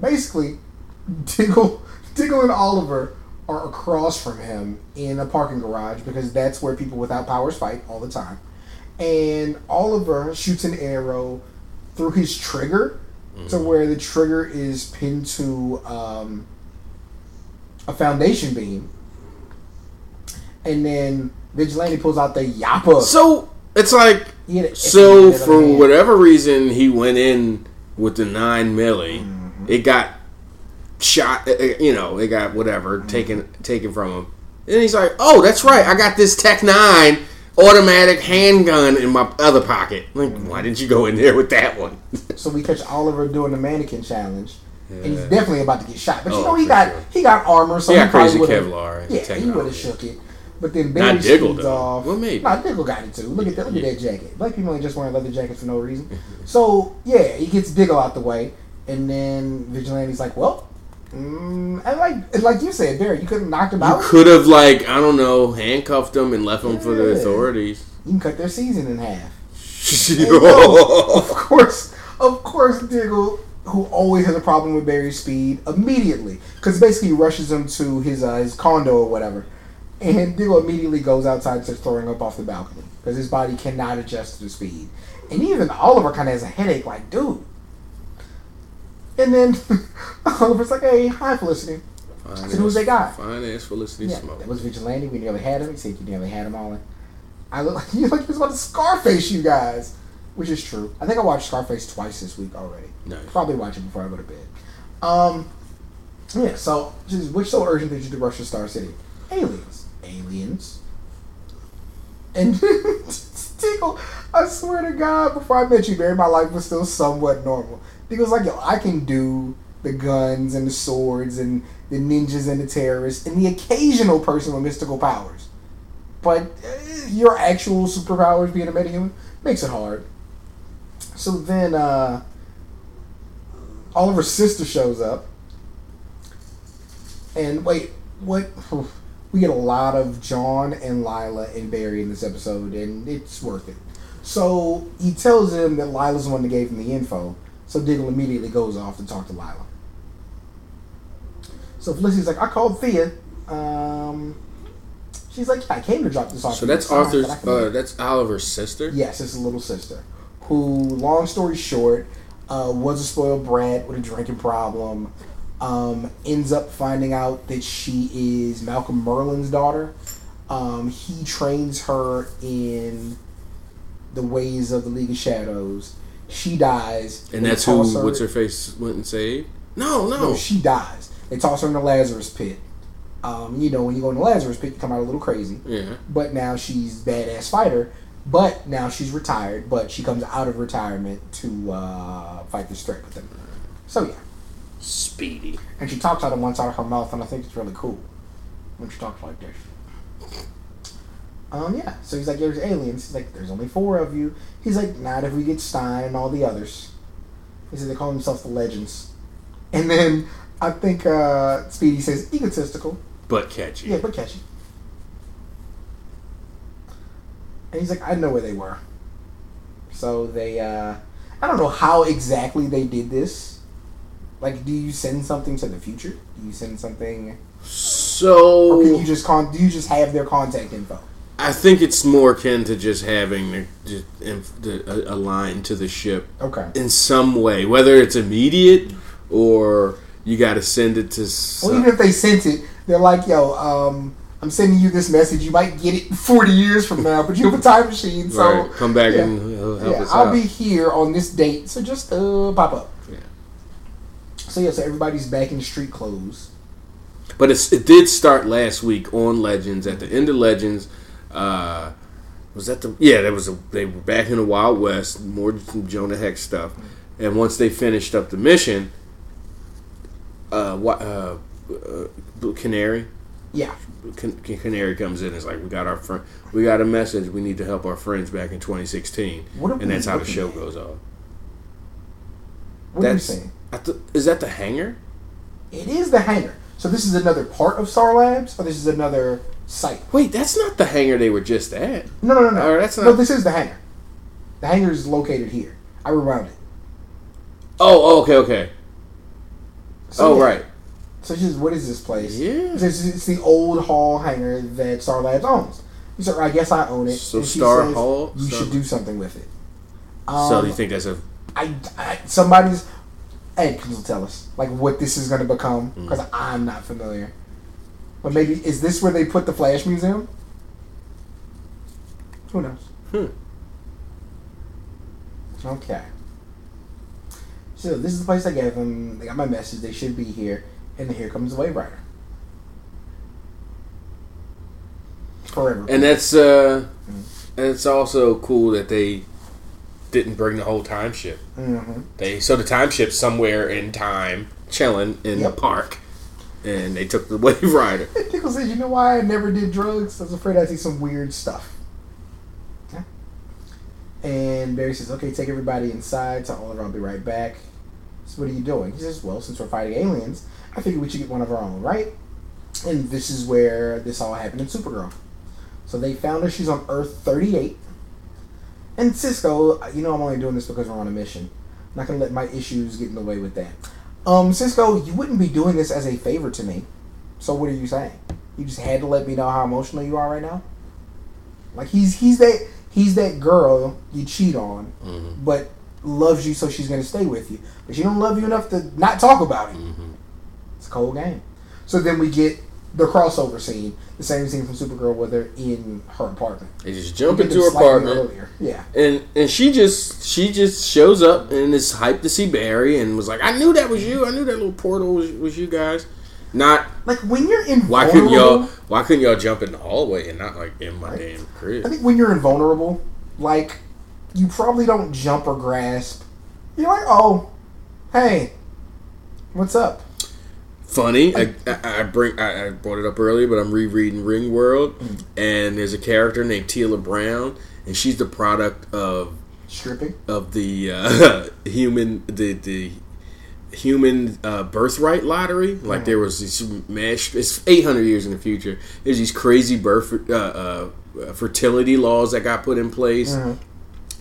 basically, Diggle, Diggle and Oliver are across from him in a parking garage because that's where people without powers fight all the time. And Oliver shoots an arrow through his trigger to where the trigger is pinned to um, a foundation beam. And then Vigilante pulls out the Yappa. So it's like, so it's in the for hand. whatever reason, he went in with the nine milli. Mm-hmm. It got shot. uh, uh, You know, it got whatever Mm-hmm. taken taken from him. And he's like, "Oh, that's right. I got this Tech Nine automatic handgun in my other pocket. Like, Mm-hmm. why didn't you go in there with that one?" So we catch Oliver doing the mannequin challenge. And he's definitely about to get shot. But you Oh, know he got sure. he got armor, so He probably crazy Kevlar Yeah, he would have shook it. But then Barry Not Diggle, speeds though. off. Well, maybe. Nah, Diggle got it too. Look at that. Look at that jacket. Black people ain't just wearing leather jackets for no reason. So yeah, he gets Diggle out the way, and then Vigilante's like, "Well, mm, and like and like you said, Barry, you could have knocked him out. You could have like I don't know handcuffed him and left him for the authorities. You can cut their season in half." of course, of course, Diggle, who always has a problem with Barry's speed, immediately, because basically he rushes him to his uh, his condo or whatever, and Diggle immediately goes outside and starts throwing up off the balcony because his body cannot adjust to the speed, and even Oliver kind of has a headache, like dude. And then Oliver's like, "Hey, hi, Felicity." Fine So who's they got? Fine ass Felicity Yeah, Smoak. that was Vigilante. We nearly had him. He said you nearly had him all in. I look like you like he was about to Scarface you guys, which is true. I think I watched Scarface twice this week already. Nice. Probably watch it before I go to bed. Um, yeah. So, which so urgent did you to rush to Star City? Aliens, aliens, and Diggle. I swear to God, before I met you, Barry, my life was still somewhat normal. Diggle's like, yo, I can do the guns and the swords and the ninjas and the terrorists and the occasional person with mystical powers. But uh, your actual superpowers being a metahuman makes it hard. So then uh, Oliver's sister shows up. And wait, what? We get a lot of John and Lyla and Barry in this episode, and it's worth it. So he tells him that Lyla's the one that gave him the info. So Diggle immediately goes off to talk to Lyla. So Felicity's like, I called Thea. Um, she's like, I came to drop this off. So that's Arthur's. Uh, that's Oliver's sister. Yes, it's a little sister, who, long story short, uh, was a spoiled brat with a drinking problem. Um, ends up finding out that she is Malcolm Merlyn's daughter. Um, he trains her in the ways of the League of Shadows. She dies, And that's who. toss What's her face went and saved? No, no. no, she dies. They toss her in the Lazarus pit. Um, you know, when you go in the Lazarus pit, you come out a little crazy. yeah. But now she's badass fighter. But now she's retired. But she comes out of retirement to uh, fight this threat with them. So yeah, Speedy. and she talks out of one side of her mouth, and I think it's really cool when she talks like this. Um, yeah. So he's like, "There's aliens." He's like, "There's only four of you." He's like, "Not if we get Stein and all the others." He said they call themselves the Legends. And then I think uh, Speedy says egotistical. But catchy. Yeah, but catchy. And he's like, I know where they were. So they, uh, I don't know how exactly they did this, Like, do you send something to the future? Do you send something, So. or can you just con? Do you just have their contact info? I think it's more akin to just having the, just the, a, a line to the ship Okay. in some way, whether it's immediate or you got to send it to. Some, Well, even if they sent it, they're like, "Yo, um, I'm sending you this message. You might get it 40 years from now, but you have a time machine, so right, come back yeah. and help yeah, us I'll out. be here on this date, so just uh, pop up." So yeah, so everybody's back in street clothes. But it's, it did start last week on Legends. At the end of Legends, uh, was that the yeah? That was a, they were back in the Wild West, more Jonah Hex stuff. And once they finished up the mission, uh, what uh, uh, Canary Yeah, Can- Canary comes in. and is like, we got our friend, we got a message. We need to help our friends back in 2016, What and that's how the show at? goes off. what are you saying? Th- is that the hangar? It is the hangar. So this is another part of Star Labs, or this is another site? Wait, that's not the hangar they were just at. No, no, no, no. Oh, that's no, this is the hangar. The hangar is located here. I rewound it. Oh, okay, okay. So, oh, yeah. right. So she's, what is this place? Yeah. It's, it's the old hall hangar that Star Labs owns. He said, I guess I own it. So And Star says, Hall- You Star- should do something with it. so Um, do you think that's a I, I somebody's Ed can you tell us like what this is going to become Mm. because I'm not familiar. But maybe is this where they put the Flash Museum? Who knows? Hmm. Okay. So this is the place I gave them. They got my message. They should be here. And here comes the Waverider. Forever. And that's uh, and it's also cool that they didn't bring the whole time ship. hmm They so the time ship's somewhere in time, chilling in Yep. the park, and they took the wave rider. Diggle says, "You know why I never did drugs? I was afraid I'd see some weird stuff." And Barry says, "Okay, take everybody inside." Tell Oliver, "I'll be right back." So what are you doing? He says, "Well, since we're fighting aliens, I figured we should get one of our own, right?" And this is where this all happened in Supergirl. So they found her. She's on Earth 38. And Cisco, you know, I'm only doing this because we're on a mission. I'm not gonna let my issues get in the way with that. Um, Cisco, you wouldn't be doing this as a favor to me. So what are you saying? You just had to let me know how emotional you are right now. Like he's he's that he's that girl you cheat on, Mhm. but loves you so she's gonna stay with you. But she don't love you enough to not talk about it. Mhm. It's a cold game. So then we get the crossover scene, the same scene from Supergirl where they're in her apartment. They just jump into her apartment. earlier. Yeah. And and she just she just shows up and is hyped to see Barry and was like, I knew that was you. I knew that little portal was, was you guys. Not Like when you're invulnerable, why couldn't y'all why couldn't y'all jump in the hallway and not like in my Right. damn crib? I think when you're invulnerable, like you probably don't jump or grasp. You're like, oh, hey, what's up? Funny, I, I, I bring I, I brought it up earlier, but I'm rereading Ringworld, and there's a character named Teela Brown, and she's the product of Stripping. of the uh, human the the human uh, birthright lottery. Like there was this mash. It's 800 years in the future. There's these crazy birth uh, uh, fertility laws that got put in place. Mhm.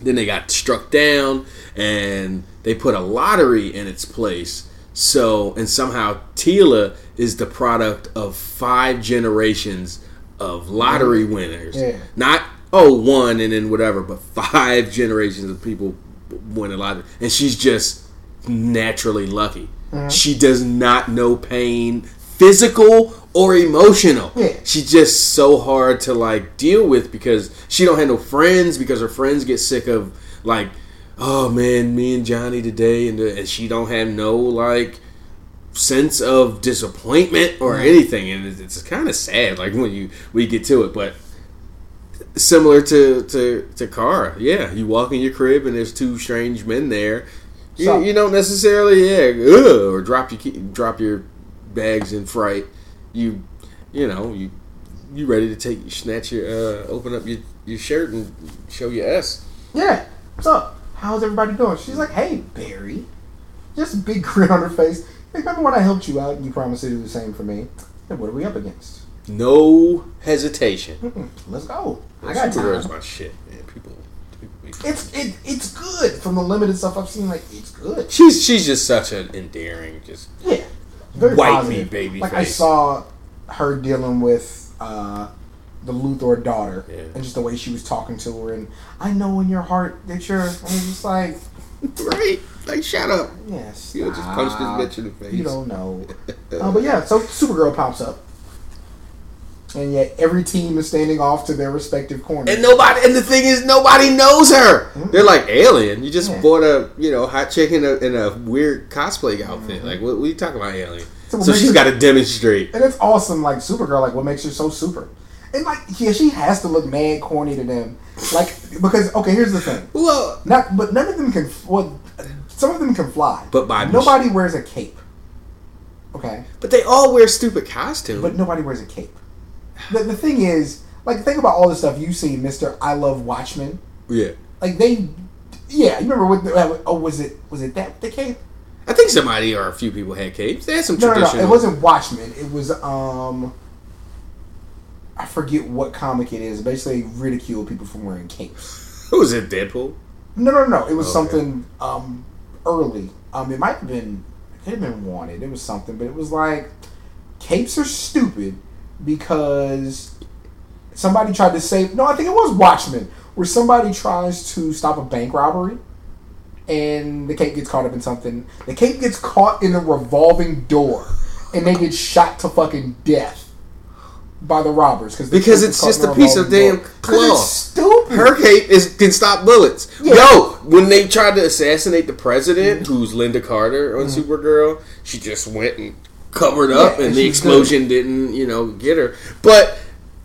Then they got struck down, and they put a lottery in its place. So and somehow Teela is the product of five generations of lottery mm-hmm. winners. Yeah. Not oh one and then whatever, but five generations of people win a lottery, and she's just naturally lucky. Mm-hmm. She does not know pain, physical or emotional. Yeah. She's just so hard to like deal with because she don't have no friends because her friends get sick of like, oh man, me and Johnny today, and, and she don't have no like sense of disappointment or anything, and it's, it's kind of sad. Like when you we get to it, but similar to to to Kara, yeah, you walk in your crib and there's two strange men there. You, So- you don't necessarily yeah, ugh, or drop your drop your bags in fright. You you know you you ready to take snatch your uh, open up your, your shirt and show your S. Yeah. What's up? How's everybody doing? She's like, hey, Barry. Just a big grin on her face. Remember when I helped you out and you promised to do the same for me? And what are we up against? No hesitation. Mm-mm. Let's go. I got time. my shit, man. People It's it, it's good from the limited stuff I've seen. Like it's good. She's she's just such an endearing, just Yeah, very White positive. meat baby Like I saw her dealing with uh, the Luthor daughter, Yeah. and just the way she was talking to her, and I know in your heart that you're. I was just like, right. Like shut up. yes, You just punch this bitch in the face. You don't know. uh, but yeah, so Supergirl pops up, and yet every team is standing off to their respective corners. And nobody, and the thing is, nobody knows her. They're like alien. You just Yeah. bought a, you know, hot chick in a, in a weird cosplay outfit. Like, what, what are you talking about, alien? So So, she's got to demonstrate. And it's awesome, like Supergirl, like what makes her so super. And like, yeah, she has to look mad corny to them, like because okay, here's the thing. Well, Not, but none of them can. Well, some of them can fly, But by nobody wears a cape. Okay, but they all wear stupid costumes. but nobody wears a cape. The, the thing is, like, think about all the stuff you've seen, Mister. I love Watchmen. yeah, Like they, yeah, you remember what? The, oh, was it was it that the cape? I think somebody or a few people had capes. They had some No, no, no. It wasn't Watchmen. It was um. I forget what comic it is. Basically, ridicule people from wearing capes. Who was it? Deadpool. No, no, no. It was Okay. something um early. Um, it might have been. It could have been wanted. It was something, but it was like capes are stupid because somebody tried to save. No, I think it was Watchmen, where somebody tries to stop a bank robbery. And the cape gets caught up in something. The cape gets caught in a revolving door, and they get shot to fucking death by the robbers the Because it's just a piece of damn. 'Cause cloth. Stupid. Her cape is can stop bullets. Yeah. Yo, when they tried to assassinate the president, who's Lynda Carter on mm-hmm. Supergirl, she just went and covered up, Yeah, and and the explosion didn't, you know, get her. But,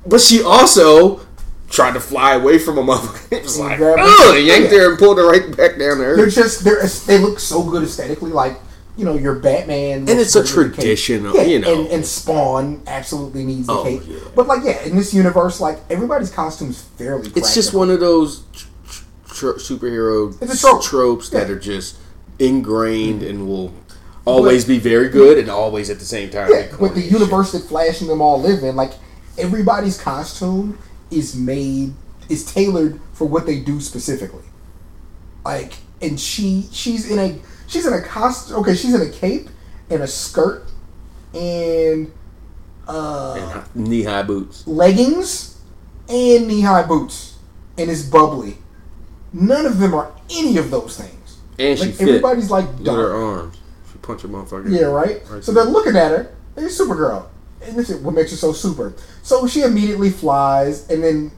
but she also tried to fly away from a motherfucker. Like, oh, yanked Yeah. her and pulled her right back down to They're just they're they look so good aesthetically, like you know your Batman, And it's a looks good with the cape. traditional, yeah, you know. and, and Spawn absolutely needs the Oh, cape. yeah. But like yeah, in this universe, like everybody's costume's fairly. It's just one of those tr- tr- superhero trope. tropes that are just ingrained mm-hmm. and will always be very good and always at the same time. Yeah, with the shit. universe that Flash and them all live in, like everybody's costume is made is tailored for what they do specifically. Like, and she she's in a she's in a costume. Okay, she's in a cape and a skirt and uh And knee high boots. leggings and knee high boots and it's bubbly. None of them are any of those things. And she fit everybody's like with her arms. She punch a motherfucker. Yeah, right. Right so they're looking at her. And it's Supergirl, and this is what makes her so super. So she immediately flies and then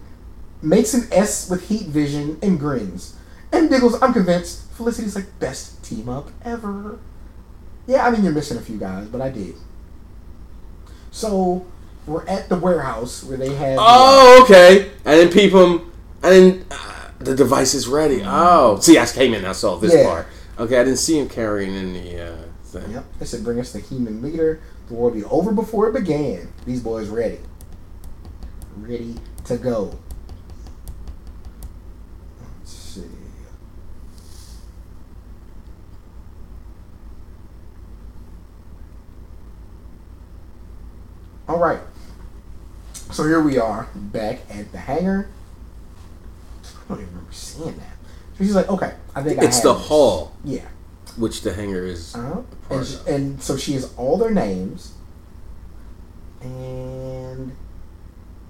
makes an S with heat vision and grins. And Diggles, I'm convinced Felicity's like best team up ever. Yeah, I mean you're missing a few guys, but I did. So we're at the warehouse where they have. Oh, okay. I didn't peep him. I didn't. Uh, the device is ready. Oh, see, I came in. I saw this Yeah. part. Okay, I didn't see him carrying any uh, thing. Yep. They said, bring us the human leader. The war will be over before it began. These boys ready. Ready to go. Let's see. All right. So here we are back at the hangar. I don't even remember seeing that. So she's like, okay, I think I It's have the this. hall, Yeah. which the hangar is. Uh-huh. And, she, and so she has all their names. And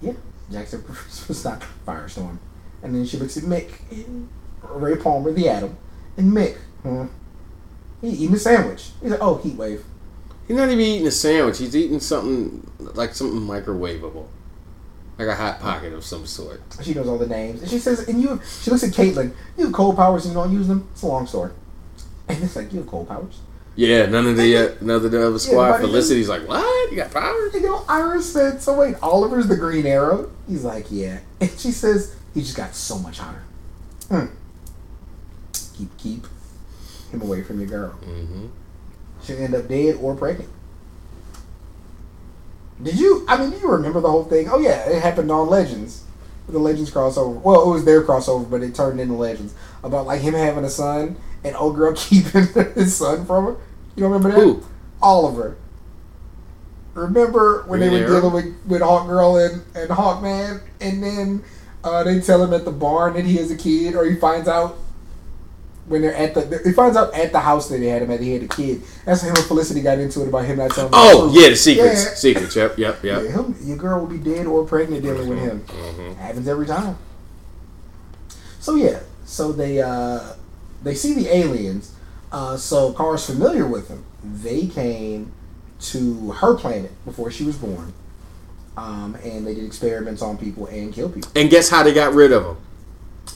yeah, Jackson was not Firestorm. And then she looks at Mick and Ray Palmer, the Atom, and Mick. Hmm. He eating a sandwich. He's like, oh, heat wave. He's not even eating a sandwich. He's eating something like something microwavable, like a hot pocket of some sort. She knows all the names. And she says, and you, she looks at Caitlin, you have cold powers and you don't use them? It's a long story. And it's like, you have cold powers? Yeah, none of the uh, none of the other squad. nobody Felicity's like, what? You got powers? And you know, Iris said, so wait, Oliver's the Green Arrow? He's like, yeah. And she says, he just got so much hotter. Hmm. Keep, keep him away from your girl. Mm-hmm. She'll end up dead or pregnant. Did you, I mean, do you remember the whole thing? Oh, yeah, it happened on Legends. The Legends crossover. Well, it was their crossover, but it turned into Legends. About, like, him having a son and old girl keeping his son from her. You don't remember that? Who? Oliver. Remember when they were Arrow? dealing with, with Hawk Girl and, and Hawkman, and then Uh, they tell him at the barn that he is a kid, or he finds out when they're at the. He finds out at the house that they had him at. He had a kid. That's him and Felicity got into it about him not telling. Oh yeah, the secrets, Yeah. secrets. Yep, yep, Yeah, yep. him, your girl will be dead or pregnant dealing with him. Mhm. Happens every time. So yeah, so they uh, they see the aliens. Uh, so Kara's familiar with them. They came to her planet before she was born, um, and they did experiments on people and kill people And guess how they got rid of him?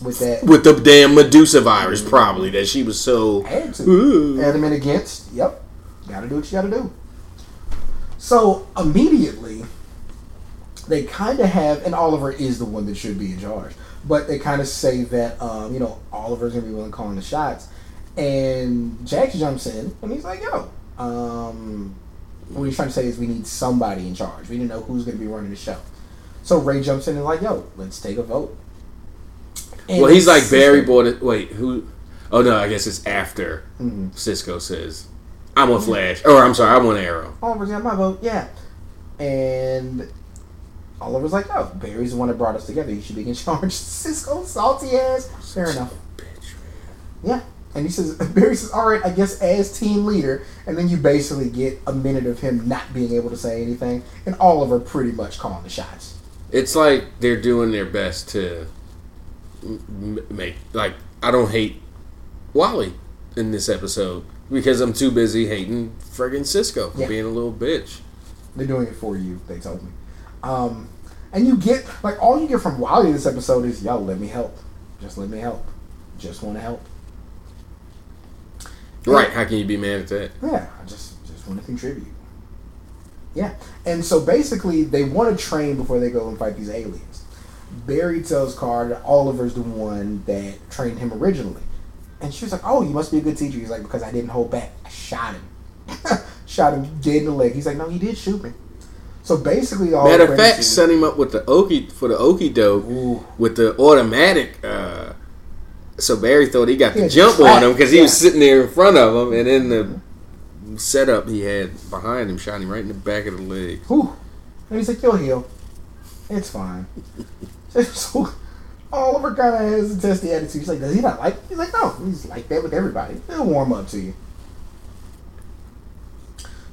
With that. With the damn Medusa virus, probably that she was so. Had to. Ooh. Add them in against. Yep. Gotta do what you gotta do. So immediately, they kind of have, and Oliver is the one that should be in charge, but they kind of say that, um, you know, Oliver's gonna be willing calling the shots. And Jack jumps in and he's like, yo, um, what he's trying to say is we need somebody in charge. We didn't know who's gonna be running the show. So Ray jumps in and like, yo, let's take a vote. And Well, he's like Cisco- Barry bought it. Wait, who? Oh no, I guess it's after Mhm. Cisco says, "I'm on Flash," or I'm sorry, I'm on Arrow. Oliver's got my vote, yeah. And Oliver's like, oh, Barry's the one that brought us together. He should be in charge. Cisco, salty ass. Fair enough. Bitch. Yeah. And he says, Barry says, all right, I guess as team leader. And then you basically get a minute of him not being able to say anything. And Oliver pretty much calling the shots. It's like they're doing their best to make like I don't hate Wally in this episode because I'm too busy hating friggin' Cisco for Yeah. being a little bitch. They're doing it for you, they told me. Um, and you get, like, all you get from Wally in this episode is, yo, let me help. Just let me help. Just want to help. Right? How can you be mad at that? Yeah, I just just want to contribute. Yeah, and so basically, they want to train before they go and fight these aliens. Barry tells Kara that Oliver's the one that trained him originally, and she was like, "Oh, you must be a good teacher." He's like, "Because I didn't hold back. I shot him, shot him dead in the leg." He's like, "No, he did shoot me." So basically, all Matter of fact, is- set him up with the okie for the okie doke Ooh. with the automatic. Uh, so Barry thought he got the Yeah, jump on him because he was sitting there in front of him, and then the setup he had behind him shot him right in the back of the leg. Whew. And he's like, you'll heal. It's fine. so Oliver kind of has a testy attitude. He's like, does he not like? He's like, no. He's like that with everybody. He'll warm up to you.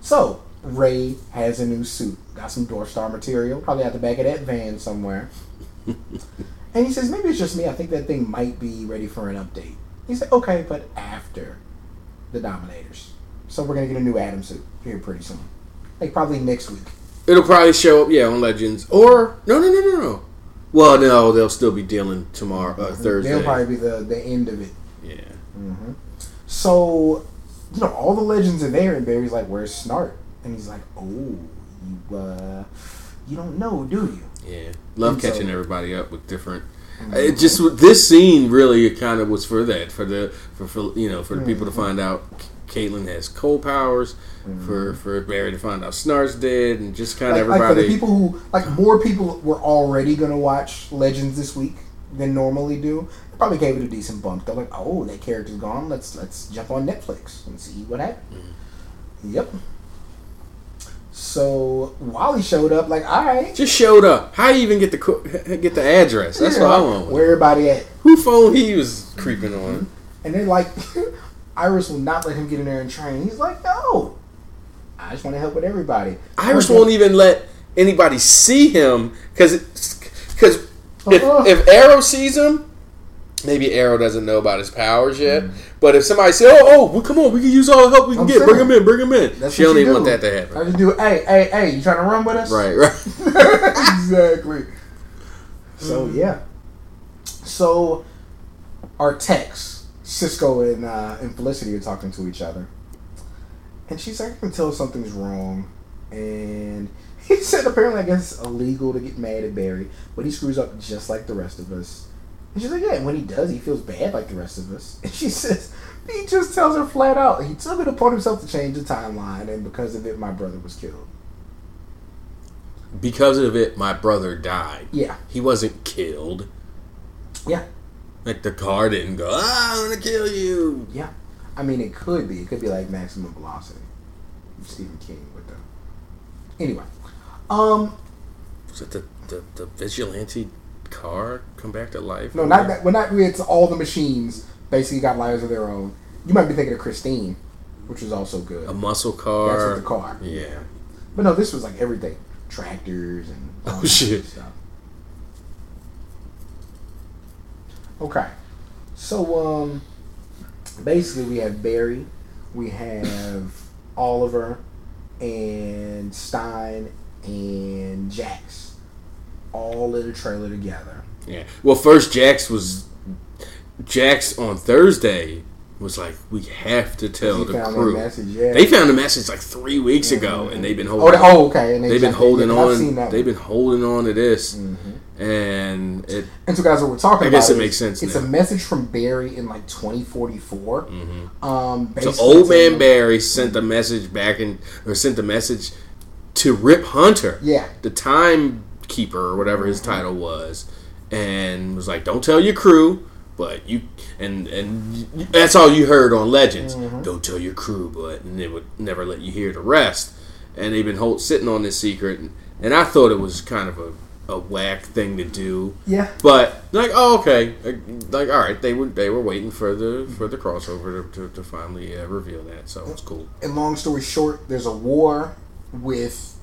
So Ray has a new suit. Got some dwarf star material. Probably at the back of that van somewhere. and he says, maybe it's just me. I think that thing might be ready for an update. He said, okay, but after the Dominators. So we're gonna get a new Atom suit here pretty soon. Like probably next week. It'll probably show up, yeah, on Legends. Or no, no, no, no, no. Well, no, they'll still be dealing tomorrow, uh, Thursday. They'll probably be the, the end of it. yeah. hmm So, you know, all the legends are there, and Barry's like, "Where's Snart?" And he's like, "Oh, you uh, you don't know, do you?" Yeah, love And so- catching everybody up with different. It just this scene really kind of was for that for the for, for you know for the people to Mm-hmm. find out Caitlin has cold powers, for for Barry to find out Snart's dead, and just kind of Like, like for the people who like more people were already gonna watch Legends this week than normally do. They probably gave it a decent bump. They're like, "Oh, that character's gone. Let's let's jump on Netflix and see what happens." Mm-hmm. Yep. So Wally showed up. Like, all right, just showed up. How do you even get the get the address? That's what I want. Where everybody at? Who phone he was creeping on? And then like Iris will not let him get in there and train. He's like, no. I just want to help with everybody. Iris Okay. won't even let anybody see him because because if, Uh-uh. if Arrow sees him, maybe Arrow doesn't know about his powers yet. Mm-hmm. But if somebody say, "Oh, oh, well, come on, we can use all the help we can I'm get. Bring him in, bring him in," That's she don't even do. want that to happen. I just do. Hey, hey, hey! You trying to run with us? Right, right. exactly. So yeah. So our techs, Cisco and uh, and Felicity are talking to each other, and she's like, "I can tell something's wrong," and he said apparently I guess it's illegal to get mad at Barry, but he screws up just like the rest of us. And she's like, "Yeah, and when he does, he feels bad like the rest of us." And she says. He just tells her flat out he took it upon himself to change the timeline, and because of it, my brother was killed. Because of it, my brother died. Yeah, He wasn't killed. yeah. Like the car didn't go. Ah, I'm gonna kill you. Yeah, I mean it could be. It could be like Maximum Velocity, Stephen King with the. Anyway, um, Was it the the, the vigilante car come back to life? No, not that. Well, not it's all the machines basically got lives of their own. You might be thinking of Christine, which was also good. A muscle car. with the car. Yeah. But no, this was like everything. Tractors and Oh, shit. Stuff. Okay. So um basically we have Barry, we have Oliver and Stein and Jax all in a trailer together. Yeah. Well, first Jax was Jax on Thursday was like, we have to tell the found crew. message, yeah. They found the message like three weeks ago, and they've been Oh, holding. they- oh, okay. And they they've been holding yeah, I've seen on. They've been holding on to this, Mhm. And it. And so, guys, what we're talking I about, guess it makes sense It's now. a message from Barry in like 2044. Mhm. Um, So old man telling- Barry sent a message back in, or sent a message to Rip Hunter, Yeah, the timekeeper or whatever his title was, and was like, "Don't tell your crew, but you." And and that's all you heard on Legends. Don't tell your crew, but and they would never let you hear the rest. And they've been hold, sitting on this secret, and, and I thought it was kind of a, a whack thing to do. yeah. But like, oh, okay, like, like, all right, they were they were waiting for the for the crossover to, to, to finally uh, reveal that, so it's cool. And long story short, there's a war with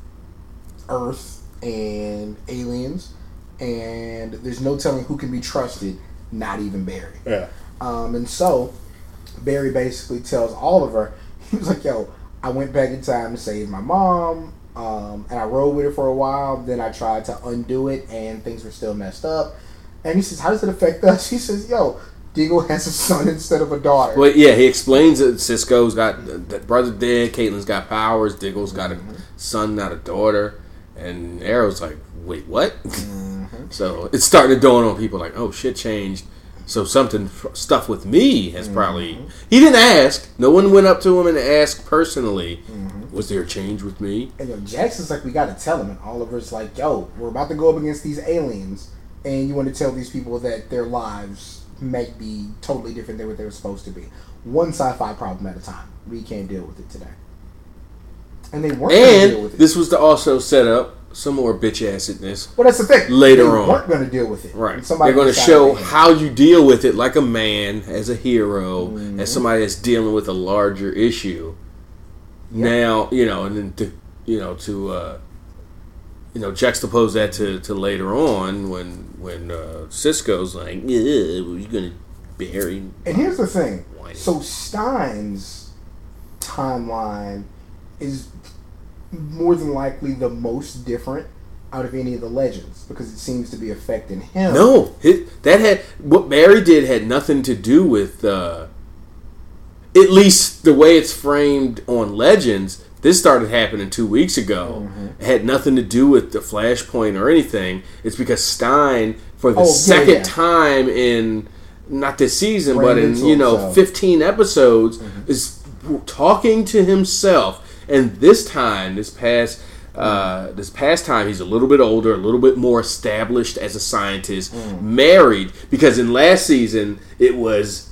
Earth and aliens, and there's no telling who can be trusted. Not even Barry. Yeah, Um, and so Barry basically tells Oliver, he was like, "Yo, I went back in time to save my mom, um, and I rode with it for a while. Then I tried to undo it, and things were still messed up." And he says, "How does it affect us?" He says, "Yo, Diggle has a son instead of a daughter." well, yeah, he explains that Cisco's got the brother dead, Caitlin's got powers, Diggle's got a mm-hmm. son, not a daughter, and Arrow's like, wait, what? Mm-hmm. so it's starting to dawn on people like, oh, shit changed. So something stuff with me has mm-hmm. probably. He didn't ask. No one went up to him and asked personally. Was there a change with me? And yo, Jackson's like, we got to tell him. And Oliver's like, yo, we're about to go up against these aliens, and you want to tell these people that their lives might be totally different than what they were supposed to be. One sci-fi problem at a time. We can't deal with it today. And they weren't going to deal with it. this was to also set up some more bitch assedness. well, that's the thing. later they on. weren't going to deal with it. Right. Somebody They're going to show how you deal with it like a man, as a hero, Mm-hmm. as somebody that's dealing with a larger issue. Now, you know, and then to, you know, to, uh, you know, juxtapose that to, to later on when when uh, Cisco's like, yeah, you're to bury. And here's the thing. Whiny. So Stein's timeline is more than likely the most different out of any of the legends because it seems to be affecting him. No, that had what Barry did had nothing to do with. Uh, at least the way it's framed on Legends, this started happening two weeks ago. Mm-hmm. It had nothing to do with the Flashpoint or anything. It's because Stein, for the Oh, second yeah. time in not this season, but in you know himself. fifteen episodes, mm-hmm. is talking to himself. And this time, this past. Uh, mm-hmm. this past time, he's a little bit older, a little bit more established as a scientist, mm. married. Because in last season, it was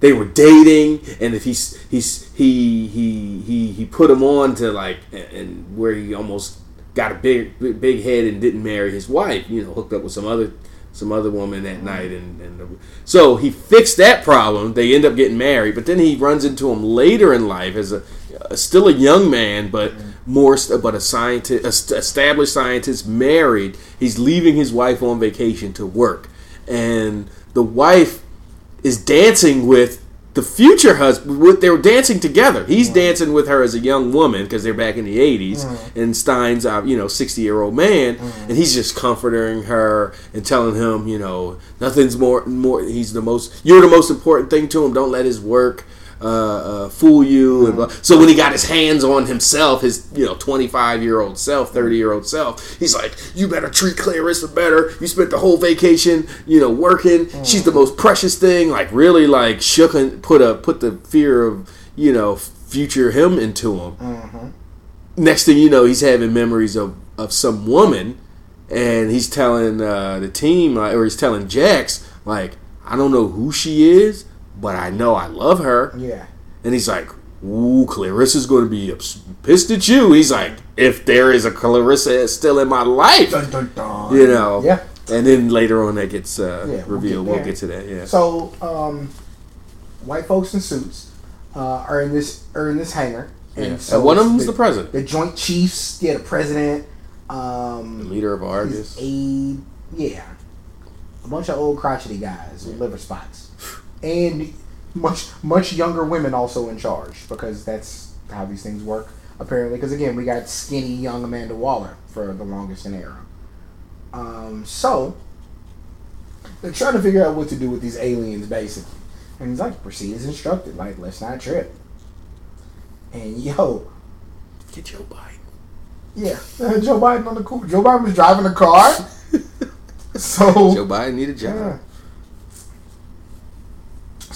they were dating, and if he's he's he he he he put him on to like and- where he almost got a big big big head and didn't marry his wife, you know, hooked up with some other some other woman that night, and and so he fixed that problem. They end up getting married, but then he runs into him later in life as a, a still a young man, but more but a scientist, a established scientist, married. He's leaving his wife on vacation to work, and the wife is dancing with the future husband. With, they were dancing together. He's dancing with her as a young woman because they're back in the 80s, and Stein's uh, you know sixty year old man, and he's just comforting her and telling him you know nothing's more more. He's the most. You're the most important thing to him. Don't let his work. Uh, uh, fool you and blah. so when he got his hands on himself his you know 25 year old self 30 year old self he's like you better treat Clarissa better. You spent the whole vacation you know working. She's the most precious thing. Like really like shook and put a put the fear of you know future him into him. Next thing you know he's having memories of of some woman and he's telling uh, the team or he's telling Jax like I don't know who she is but I know I love her Yeah. and he's like, Ooh, Clarissa's going to be pissed at you. He's like, if there is a Clarissa still in my life, Dun, dun, dun. you know. Yeah. And then later on, that gets uh, Yeah, we'll revealed. get We'll get to that. Yeah. So, um, white folks in suits uh, are in this are in this hangar, Yeah. and And, one of them's the, president, the Joint Chiefs, yeah, the president, the um, leader of Argus. aide, yeah, a bunch of old crotchety guys with liver spots, and much much younger women also in charge because that's how these things work apparently. Because again, we got skinny young Amanda Waller for the longest in era. Um, so they're trying to figure out what to do with these aliens, basically. And he's like, proceed as instructed. Like, let's not trip. And yo, Get Joe Biden. yeah, Joe Biden on the cool. Joe Biden was driving a car. so Joe Biden need a job. yeah.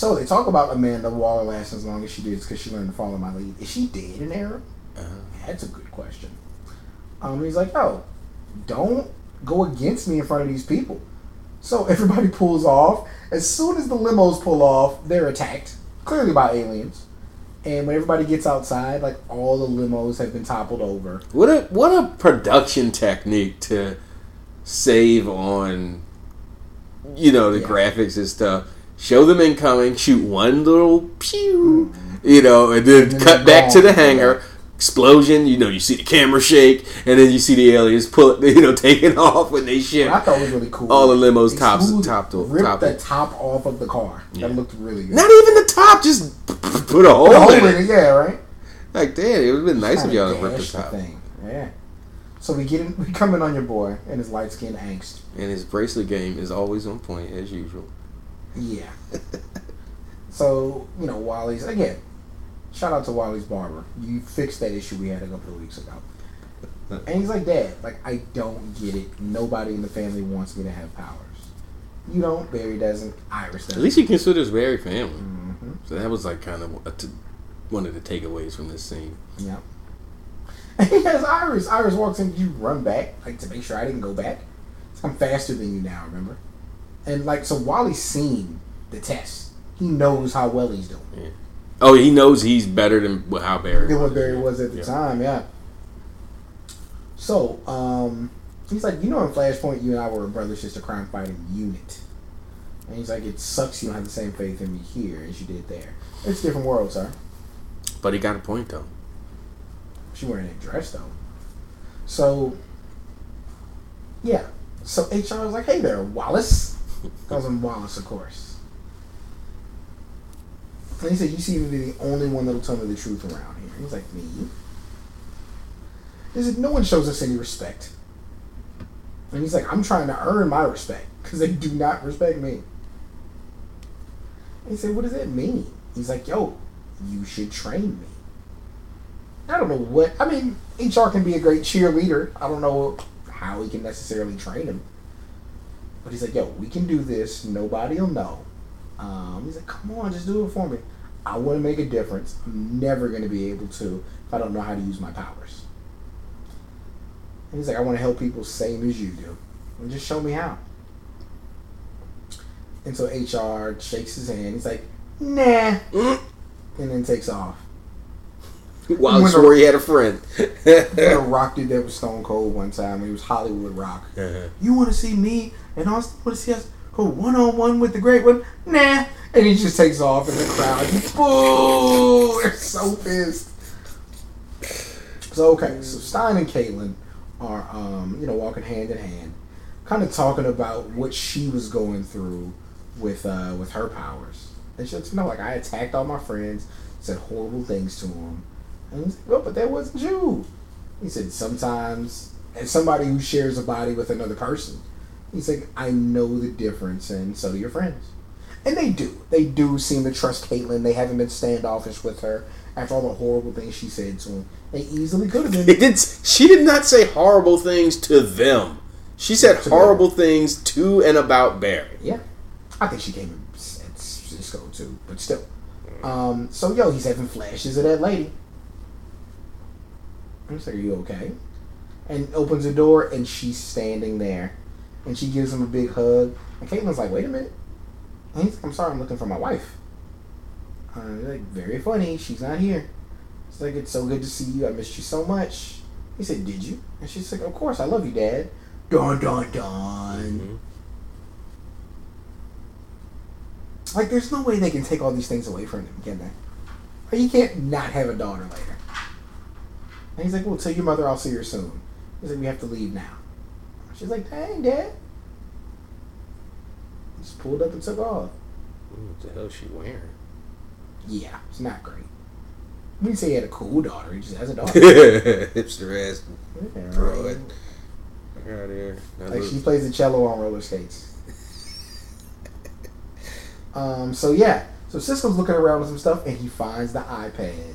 So they talk about Amanda Waller lasting as long as she did because she learned to follow my lead. Is she dead in Arrow? Uh-huh. That's a good question. Um, he's like, oh, don't go against me in front of these people. So everybody pulls off. As soon as the limos pull off, they're attacked, clearly by aliens. And when everybody gets outside, like all the limos have been toppled over. What a what a production technique to save on, you know, the Yeah. graphics and stuff. Show them incoming, shoot one little pew, you know, and then, And then cut back to the hangar. Explosion, you know, you see the camera shake, and then you see the aliens pull it, you know, taking off when they ship. What I thought was really cool. All the limos They tops- smooth- top to- ripped top the top off of the car. Yeah. That looked really good. Not even the top, just put a hole, the hole in it. it, yeah, right. Like, damn, it would have been nice if y'all had ripped the top. thing. Yeah. So we get in, we come in on your boy and his light skin angst. And his bracelet game is always on point as usual. Yeah. so you know Wally's again. Shout out to Wally's barber. You fixed that issue we had a couple of weeks ago. And he's like, Dad, like I don't get it. Nobody in the family wants me to have powers. You don't. Barry doesn't. Iris doesn't. At least he considers Barry family. hmm So that was like kind of a t- one of the takeaways from this scene. Yep. And he has Iris. Iris walks in. You run back, like to make sure I didn't go back. I'm faster than you now. Remember? And like so, Wally's seen the test. He knows how well he's doing. Oh, he knows he's better than how Barry. than what. Barry was at the Yeah. time. Yeah. So, um, he's like, you know, in Flashpoint, you and I were a brother sister crime fighting unit. And he's like, it sucks you don't have the same faith in me here as you did there. It's a different world, sir. But he got a point though. She wearing a dress though. So, yeah. So HR was like, hey there, Wallace. Him Wallace, of course. And he said, you seem to be the only one that'll tell me the truth around here. He's like, me? He said, no one shows us any respect. And he's like, I'm trying to earn my respect because they do not respect me. And he said, what does that mean? He's like, yo, you should train me. I don't know what. I mean, HR can be a great cheerleader. I don't know how he can necessarily train him. But he's like, yo, we can do this. Nobody will know. Um, he's like, come on, just do it for me. I want to make a difference. I'm never going to be able to if I don't know how to use my powers. And he's like, I want to help people same as you do. And just show me how. And so HR shakes his hand. He's like, nah. And then takes off. While he swore he had a friend. When a Rock did that with Stone Cold one time he was Hollywood Rock. Uh-huh. You want to see me and Austin want to see us go one on one with the great one? Nah. And he just takes off in the crowd. Boo! They're so pissed. So okay, so Stein and Caitlin are um, you know walking hand in hand, kind of talking about what she was going through with uh, with her powers. And she lets him know like I attacked all my friends, said horrible things to them, and he's like, "Oh, but that wasn't you." He said sometimes, as somebody who shares a body with another person, he's like, I know the difference, and so do your friends. And they do. They do seem to trust Caitlin. They haven't been standoffish with her after all the horrible things she said to him. They easily could have It been. did, she did not say horrible things to them. She said To horrible things to and about Barry. Yeah. I think she came in Cisco too, but still. Um, so, yo, he's having flashes of that lady. I'm just like, are you okay? And opens the door, and she's standing there. And she gives him a big hug. And Caitlin's like, wait a minute. And he's I'm sorry, I'm looking for my wife. Uh, like, very funny. She's not here. It's like, it's so good to see you. I missed you so much. He said, did you? And she's like, of course, I love you, Dad. Dun dun dun. Like, there's no way they can take all these things away from him, can they? Like, you can't not have a daughter later. And he's like, well, tell your mother I'll see her soon. He's like, we have to leave now. She's like, dang, Dad. Just pulled up and took off. What the hell is she wearing? Yeah, it's not great. We say he had a cool daughter. He just has a daughter. Hipster ass Yeah, broad. right. Out here. Like she plays the cello on roller skates. um. So yeah. So Cisco's looking around with some stuff, and he finds the iPad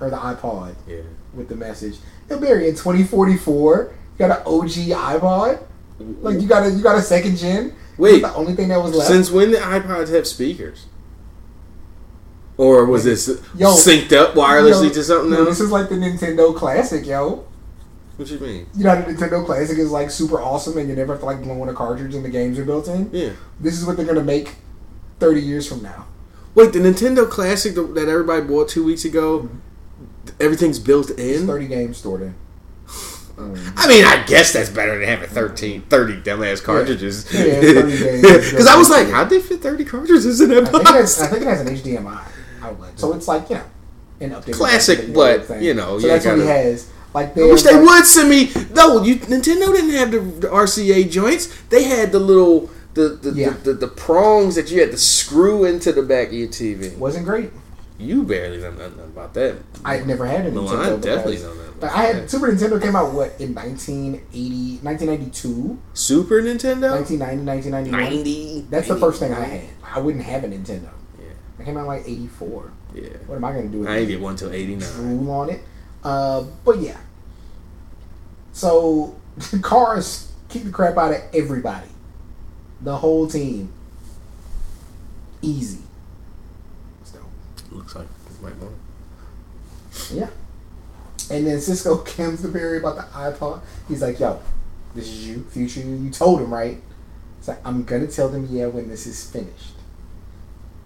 or the iPod yeah. with the message. Hey Barry, in 2044, you got an OG iPod. Like you got a you got a second gen. Wait. the only thing that was left. Since when did iPods have speakers? Or was this Yo, synced up wirelessly Yo, to something yo, else? This is like the Nintendo Classic, yo. what you mean? You know, the Nintendo Classic is like super awesome, and you never have to like blow in a cartridge, and the games are built in. Yeah. This is what they're gonna make 30 years from now. Wait, the Nintendo Classic that everybody bought two weeks ago, mm-hmm. everything's built It's in? 30 games stored in. Um, I mean, I guess that's better than having 13, 30 dumbass cartridges. Yeah, it's 30 games. Because I was like, how'd they fit 30 cartridges in I that think, it has, box? I think it has an HDMI outlet, so it's like you know, an updated Classic, but, thing. you know, so you that's what he gotta- has. Like, I wish they like, would send me. No, you, Nintendo didn't have the, the RCA joints. They had the little the the, Yeah. the, the the prongs that you had to screw into the back of your TV. Wasn't great. You barely know nothing about that. I never had a No, Nintendo. I definitely know that. But I had Super Nintendo came out what in 1980, 1992, Super Nintendo. 1990, 1991. Ninety. That's the first thing I had. I wouldn't have a Nintendo. Yeah, I came out like 84. yeah. What am I going to do with I it? didn't get one till eighty nine. drool on it. Uh, but yeah. So cars kick the crap out of everybody. The whole team. Easy. Looks like my mom. yeah. And then Cisco comes to Barry about the iPod. He's like, yo, this is you, future you. You told him, right? It's like, I'm gonna tell them yeah when this is finished.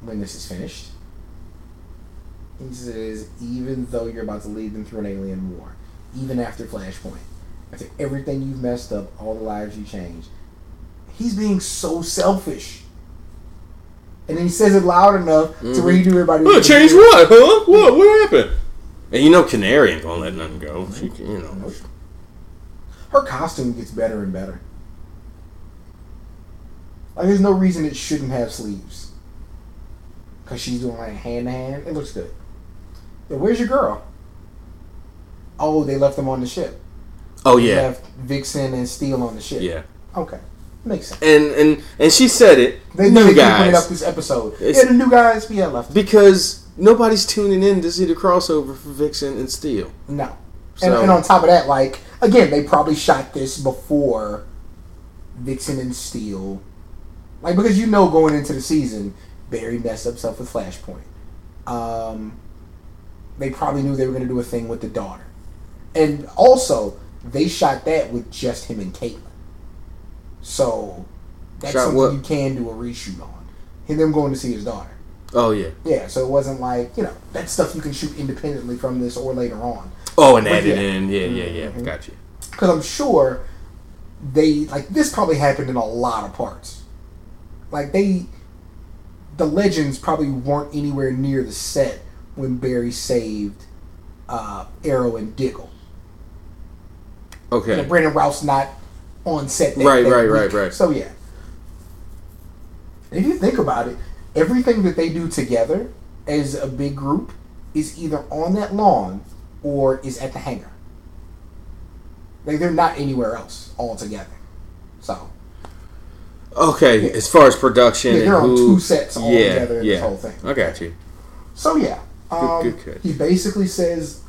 When this is finished. He says, even though you're about to lead them through an alien war, even after Flashpoint, after everything you've messed up, all the lives you changed, he's being so selfish. And then he says it loud enough to where he mm-hmm. knew everybody. Well, change what? Huh? What? What happened? And you know, Canary ain't gonna let nothing go. She, you know. Her costume gets better and better. Like, there's no reason it shouldn't have sleeves. Because she's doing like hand to hand. It looks good. Where's your girl? Oh, they left them on the ship. Oh They yeah, left Vixen and Steel on the ship. yeah. Okay. Makes sense. And and and she said it. They new they keep up guys, this episode. It's- yeah, the new guys. Yeah, left. because nobody's tuning in to see the crossover for Vixen and Steel. No. and, So- and on top of that, like again, they probably shot this before Vixen and Steel, like because you know going into the season, Barry messed up stuff with Flashpoint. Um, they probably knew they were going to do a thing with the daughter, and also they shot that with just him and Caitlin. So that's Shot something what? you can do a reshoot on. Him them going to see his daughter. Oh yeah. Yeah, so it wasn't like you know that stuff you can shoot independently from this or later on. Oh, and added yeah. in. Yeah, yeah, yeah. Mhm. Got you. because I'm sure they like this probably happened in a lot of parts. Like they, the legends probably weren't anywhere near the set when Barry saved uh, Arrow and Diggle. Okay. Brandon Routh's not on set. That, Right, that right, week. right, right. So yeah, if you think about it, everything that they do together as a big group is either on that lawn or is at the hangar. Like they're not anywhere else all together. So Okay. Yeah. As far as production, Yeah, they're and on who, two sets all yeah, together in yeah. this whole thing. I got you. so yeah, um, good catch. he basically says,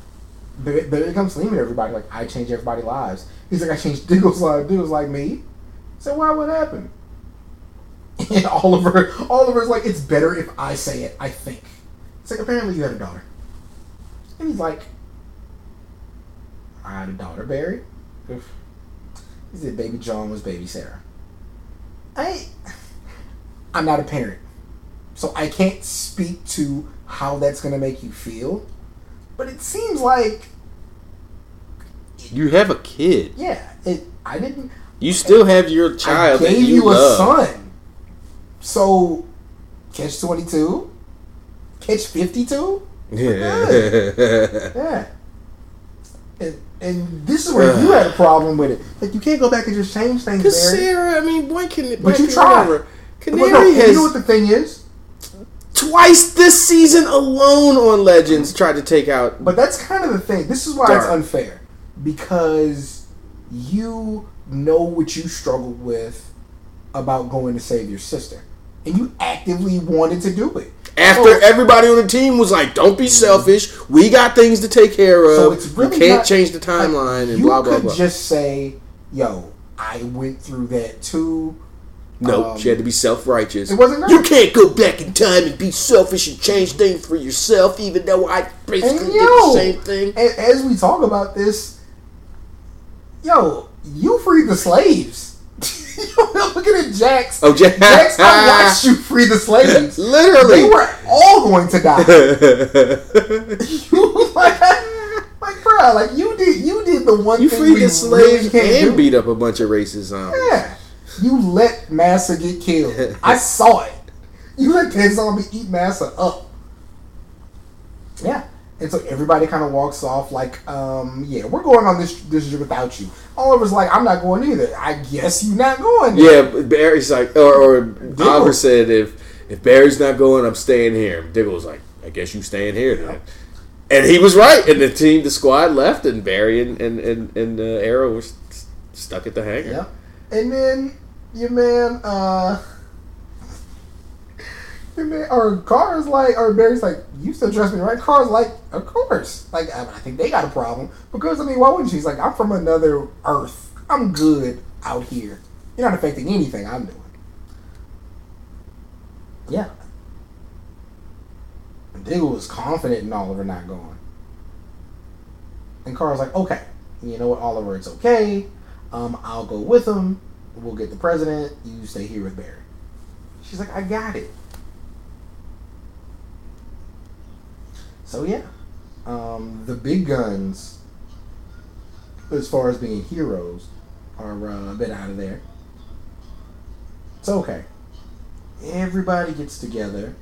"Barry Barry comes to everybody like I change everybody's lives." He's like, "I changed Diggle's life." Diggle's like me. So why? What happened? And Oliver, Oliver's like, "It's better if I say it." I think. It's like apparently you had a daughter, and he's like, "I had a daughter, Barry." He said, "Baby John was baby Sarah." I, I'm not a parent. So I can't speak to how that's going to make you feel. But it seems like You have a kid. Yeah, it. I didn't. You still have your child I gave you, you, a son. So, catch twenty two, catch fifty two. Yeah. Yeah. And, and this is where you had a problem with it. Like you can't go back and just change things, Because. Sarah, I mean, boy, can But you can- tried. whatever. But no, has you know what the thing is? Twice this season alone on Legends tried to take out. But that's kind of the thing. This is why it's unfair. Because you know what you struggled with about going to save your sister. And you actively wanted to do it. After So- everybody on the team was like, "Don't be selfish. We got things to take care of. So it's really you can't not- change the like, timeline and you blah blah could blah." just say, "Yo, I went through that too." No, um, she had to be self righteous. It wasn't that. You can't go back in time and be selfish and change things for yourself, even though I basically And did the same thing. And as we talk about this, yo, you freed the slaves. Yo, Looking at Jax. Oh, Jax. Jax, I watched you free the slaves. Literally. They were all going to die. you like, like, bro, like you did, you did the one you thing freed the slaves really and do. beat up a bunch of racist zombies. Yeah, you let Massa get killed. I saw it. You let that zombie eat Massa up. Yeah. And so everybody kind of walks off like, um, yeah, we're going on this this trip without you. Oliver's like, I'm not going either. I guess you're not going. Yeah, but Barry's like, or, or Oliver said, if if Barry's not going, I'm staying here. Diggle was like, I guess you staying here then. And he was right. And the team, the squad left, and Barry and and and, and uh, Arrow were st- stuck at the hangar. Yeah. And then your man, uh, your man, or Kara's like, or Barry's like, you still trust me, right? Kara's like, of course. Like, I, I think they got a problem because I mean, why wouldn't she? He's like, I'm from another Earth. I'm good out here. You're not affecting anything I'm doing. Yeah. Diggle was confident in Oliver not going. And Kara's like, okay, you know what, Oliver, it's okay. Um, I'll go with him. We'll get the president. You stay here with Barry. She's like, I got it. So yeah, um, the big guns, as far as being heroes, are uh, a bit out of there. It's okay. Everybody gets together.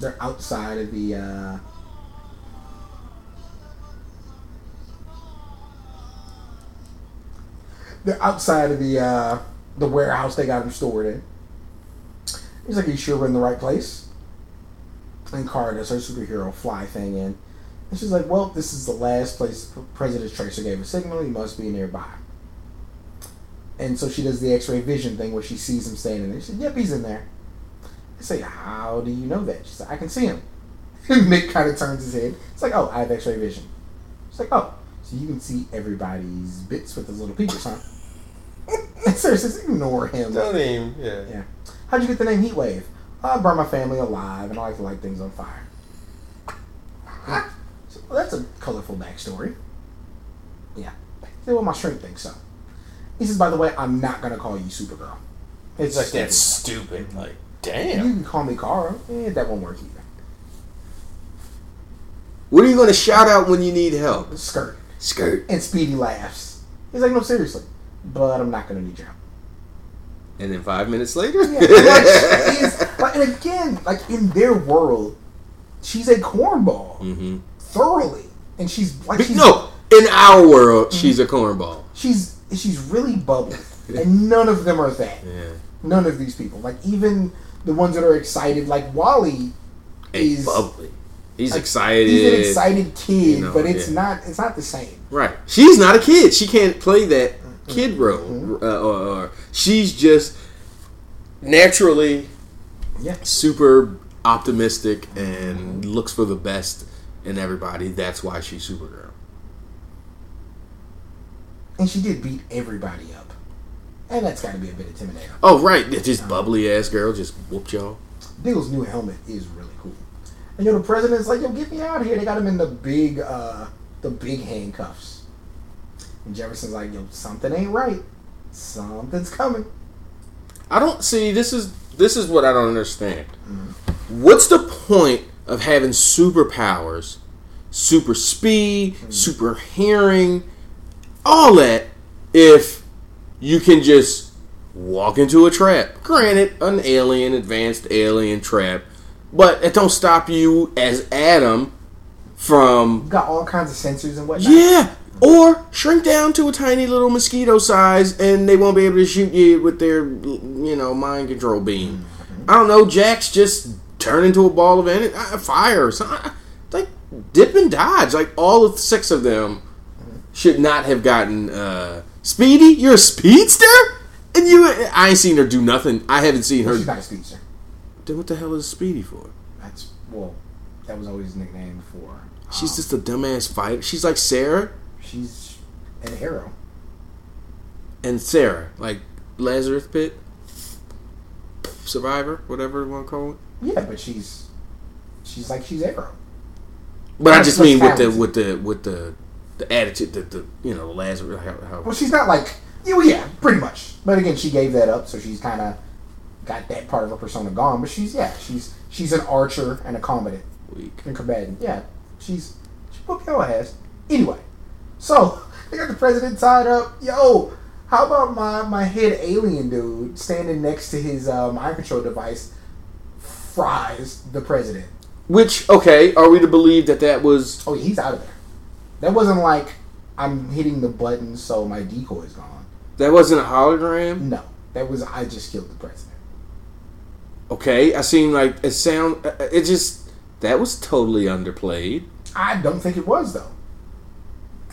They're outside of the. Uh, they're outside of the uh, the warehouse they got him stored in. He's like, "Are you sure we're in the right place?" And Kara does her superhero fly thing in, and she's like, "Well, this is the last place President Tracer gave a signal. He must be nearby." And so she does the X-ray vision thing where she sees him standing there. She said, "Yep, he's in there." I say, "How do you know that?" She said, "I can see him." And Mick kind of turns his head. It's like, "Oh, I have X-ray vision." She's like, "Oh, so you can see everybody's bits with his little peepers, huh?" and Sarah says, "Ignore him." even, yeah. Yeah. How'd you get the name Heatwave? I burn my family alive and I like to light things on fire. Ah, so, well, that's a colorful backstory. Yeah. Say, what my shrink thinks so. He says, by the way, I'm not going to call you Supergirl. It's It's like stupid. that's stupid. Like, damn. You can call me Kara. Eh, that won't work either. What are you going to shout out when you need help? Skirt. Skirt. And Speedy laughs. He's like, no, seriously. But I'm not going to need your help. And then five minutes later, Yeah, like, like, and again, like in their world, she's a cornball hmm thoroughly, and she's like she's, no, in our world, she's a cornball. she's she's really bubbly, and none of them are that. Yeah. None of these people, like even the ones that are excited, like Wally, is bubbly. He's like, excited. He's an excited kid, you know, but it's yeah. not it's not the same. Right. She's not a kid. She can't play that kid Mm-hmm. role. Uh, or, or she's just naturally Yeah, super optimistic and looks for the best in everybody. That's why she's Supergirl. and she did beat everybody up, and that's got to be a bit intimidating. Oh, right. This bubbly ass girl just whooped y'all. Diggle's new helmet is really cool. And you know the president's like, yo, get me out of here. They got him in the big uh the big handcuffs. And Jefferson's like, yo, something ain't right. Something's coming. I don't see. This is this is what I don't understand. What's the point of having superpowers, super speed, super hearing, all that if you can just walk into a trap. Granted, an alien, advanced alien trap, but it don't stop you as Atom from Got all kinds of sensors and whatnot. yeah, or shrink down to a tiny little mosquito size, and they won't be able to shoot you with their you know mind control beam. I don't know. Jax just turn into a ball of en- uh, fire or something. Like dip and dodge. Like all of six of them should not have gotten uh, Speedy. You're a speedster, and you. I ain't seen her do nothing. I haven't seen Well, her. she's not a speedster. Then what the hell is Speedy for? That's well, that was always his nickname for. She's um, just a dumbass fighter. She's like Sarah She's an arrow. and Sarah, like Lazarus Pit survivor, whatever you want to call it. Yeah, but she's she's like she's arrow. But I just mean with the with the with the the attitude that the you know Lazarus how, how Well, she's not like yeah, well, yeah, pretty much. But again, she gave that up, so she's kind of got that part of her persona gone. But she's yeah, she's she's an archer and a combatant weak. and combatant. Yeah, she's she book hell ass. Anyway, so they got the president tied up. Yo, how about my my head alien dude standing next to his uh, mind control device? Fries the president. Which okay, are we to believe that that was Oh, he's out of there. That wasn't like I'm hitting the button so my decoy is gone. that wasn't a hologram? No, that was I just killed the president. Okay, I seem like it sound uh, it just that was totally underplayed. I don't think it was though.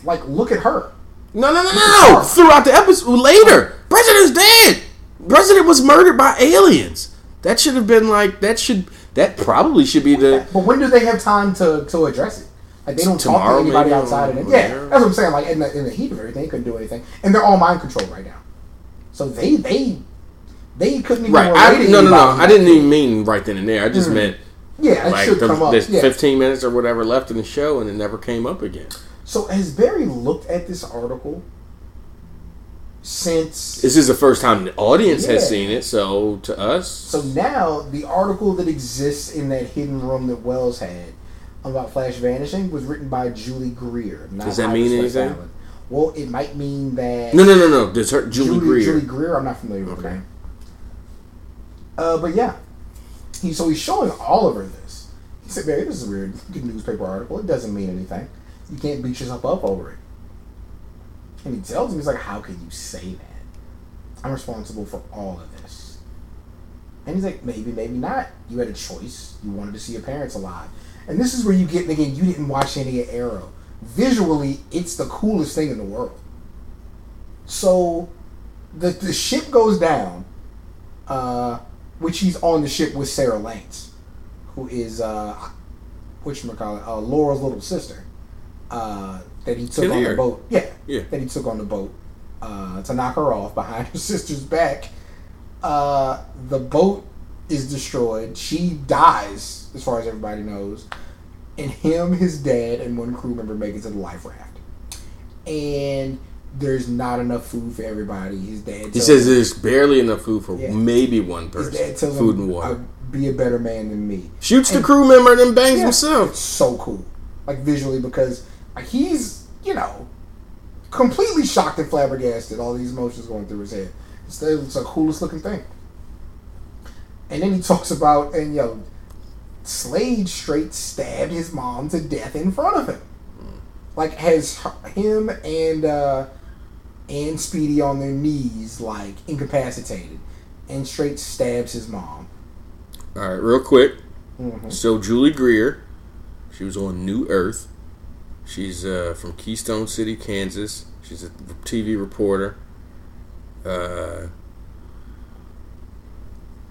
Like, look at her. No, no, no, no! Throughout the episode, later, President's dead. President was murdered by aliens. That should have been like that. Should that probably should be the But when do they have time to, to address it? Like they don't talk to anybody outside of it. Yeah, that's what I'm saying. Like in the in the heat of everything, they couldn't do anything, and they're all mind controlled right now. So they they they couldn't even right. I, no, no, no. I didn't even mean right then and there. I just hmm. meant Yeah, it like should the, come up. there's Yeah. 15 minutes or whatever left in the show, and it never came up again. So has Barry looked at this article since? This is the first time the audience has seen it, so to us, So now the article that exists in that hidden room that Wells had about Flash vanishing was written by Julie Greer. Does that mean anything? Allen. Well, it might mean that no, no, no, no. There's her Julie, Greer. Julie Greer. I'm not familiar with Okay. her name. Uh, but yeah, he so he's showing Oliver this. He said, "Barry, this is a weird newspaper article. It doesn't mean anything. You can't beat yourself up over it." And he tells him, "He's like, how can you say that? I'm responsible for all of this." And he's like, "Maybe, maybe not. You had a choice. You wanted to see your parents alive." And this is where you get again. You didn't watch any of Arrow. Visually, it's the coolest thing in the world. So, the the ship goes down, uh, which he's on the ship with Sarah Lance, who is uh, which call it, uh, Laurel's little sister, uh, that he took on the boat. Yeah, Yeah. that he took on the boat uh, to knock her off behind her sister's back. Uh, the boat is destroyed. She dies, as far as everybody knows. And him, his dad, and one crew member make it to the life raft. And there's not enough food for everybody. His dad. He says him- there's barely enough food for Yeah. maybe one person. his dad tells Food him, and water. "I'll be a better man than me." Shoots the crew member and then bangs Yeah, himself. It's so cool, like visually, because like he's you know completely shocked and flabbergasted. All these emotions going through his head. It's the, it's the coolest looking thing. And then he talks about and yo, Slade straight stabbed his mom to death in front of him. Like has him and uh and Speedy on their knees, like incapacitated, and straight stabs his mom. All right, real quick. Mhm. So Julie Greer, she was on New Earth. She's uh, from Keystone City, Kansas. She's a TV reporter. Uh,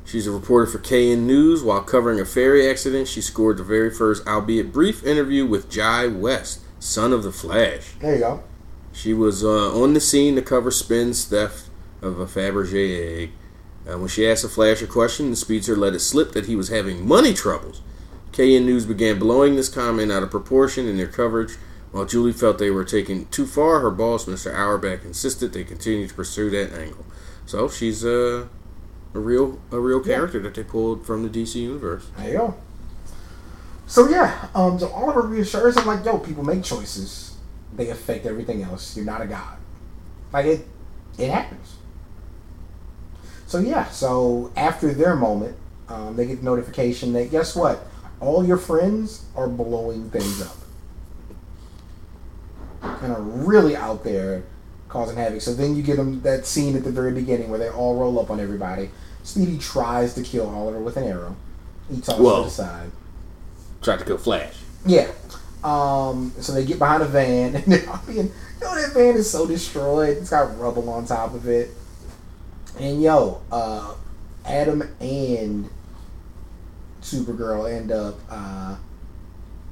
she's a reporter for KN News. While covering a ferry accident, she scored the very first, albeit brief, interview with Jai West, son of the Flash. There you go. She was uh, on the scene to cover Spin's theft of a Fabergé egg. Uh, when she asked the Flash a question, the speedster let it slip that he was having money troubles. KN News began blowing this comment out of proportion in their coverage. While Julie felt they were taking too far, her boss, Mr. Auerbach, insisted they continue to pursue that angle. So she's uh, a real a real Yeah. character that they pulled from the DC universe. There you go. So yeah, um, so Oliver reassures him like, "Yo, people make choices. They affect everything else. You're not a god." Like it, it happens. So yeah, so after their moment, um, they get the notification that guess what? All your friends are blowing things up and are really out there causing havoc. So then you get them that scene at the very beginning where they all roll up on everybody. Speedy tries to kill Oliver with an arrow. He tosses Whoa. it aside. Tried to kill Flash. Yeah. Um, so they get behind a van, and they're being, know, that van is so destroyed. It's got rubble on top of it. And yo, uh, Atom and Supergirl end up, uh,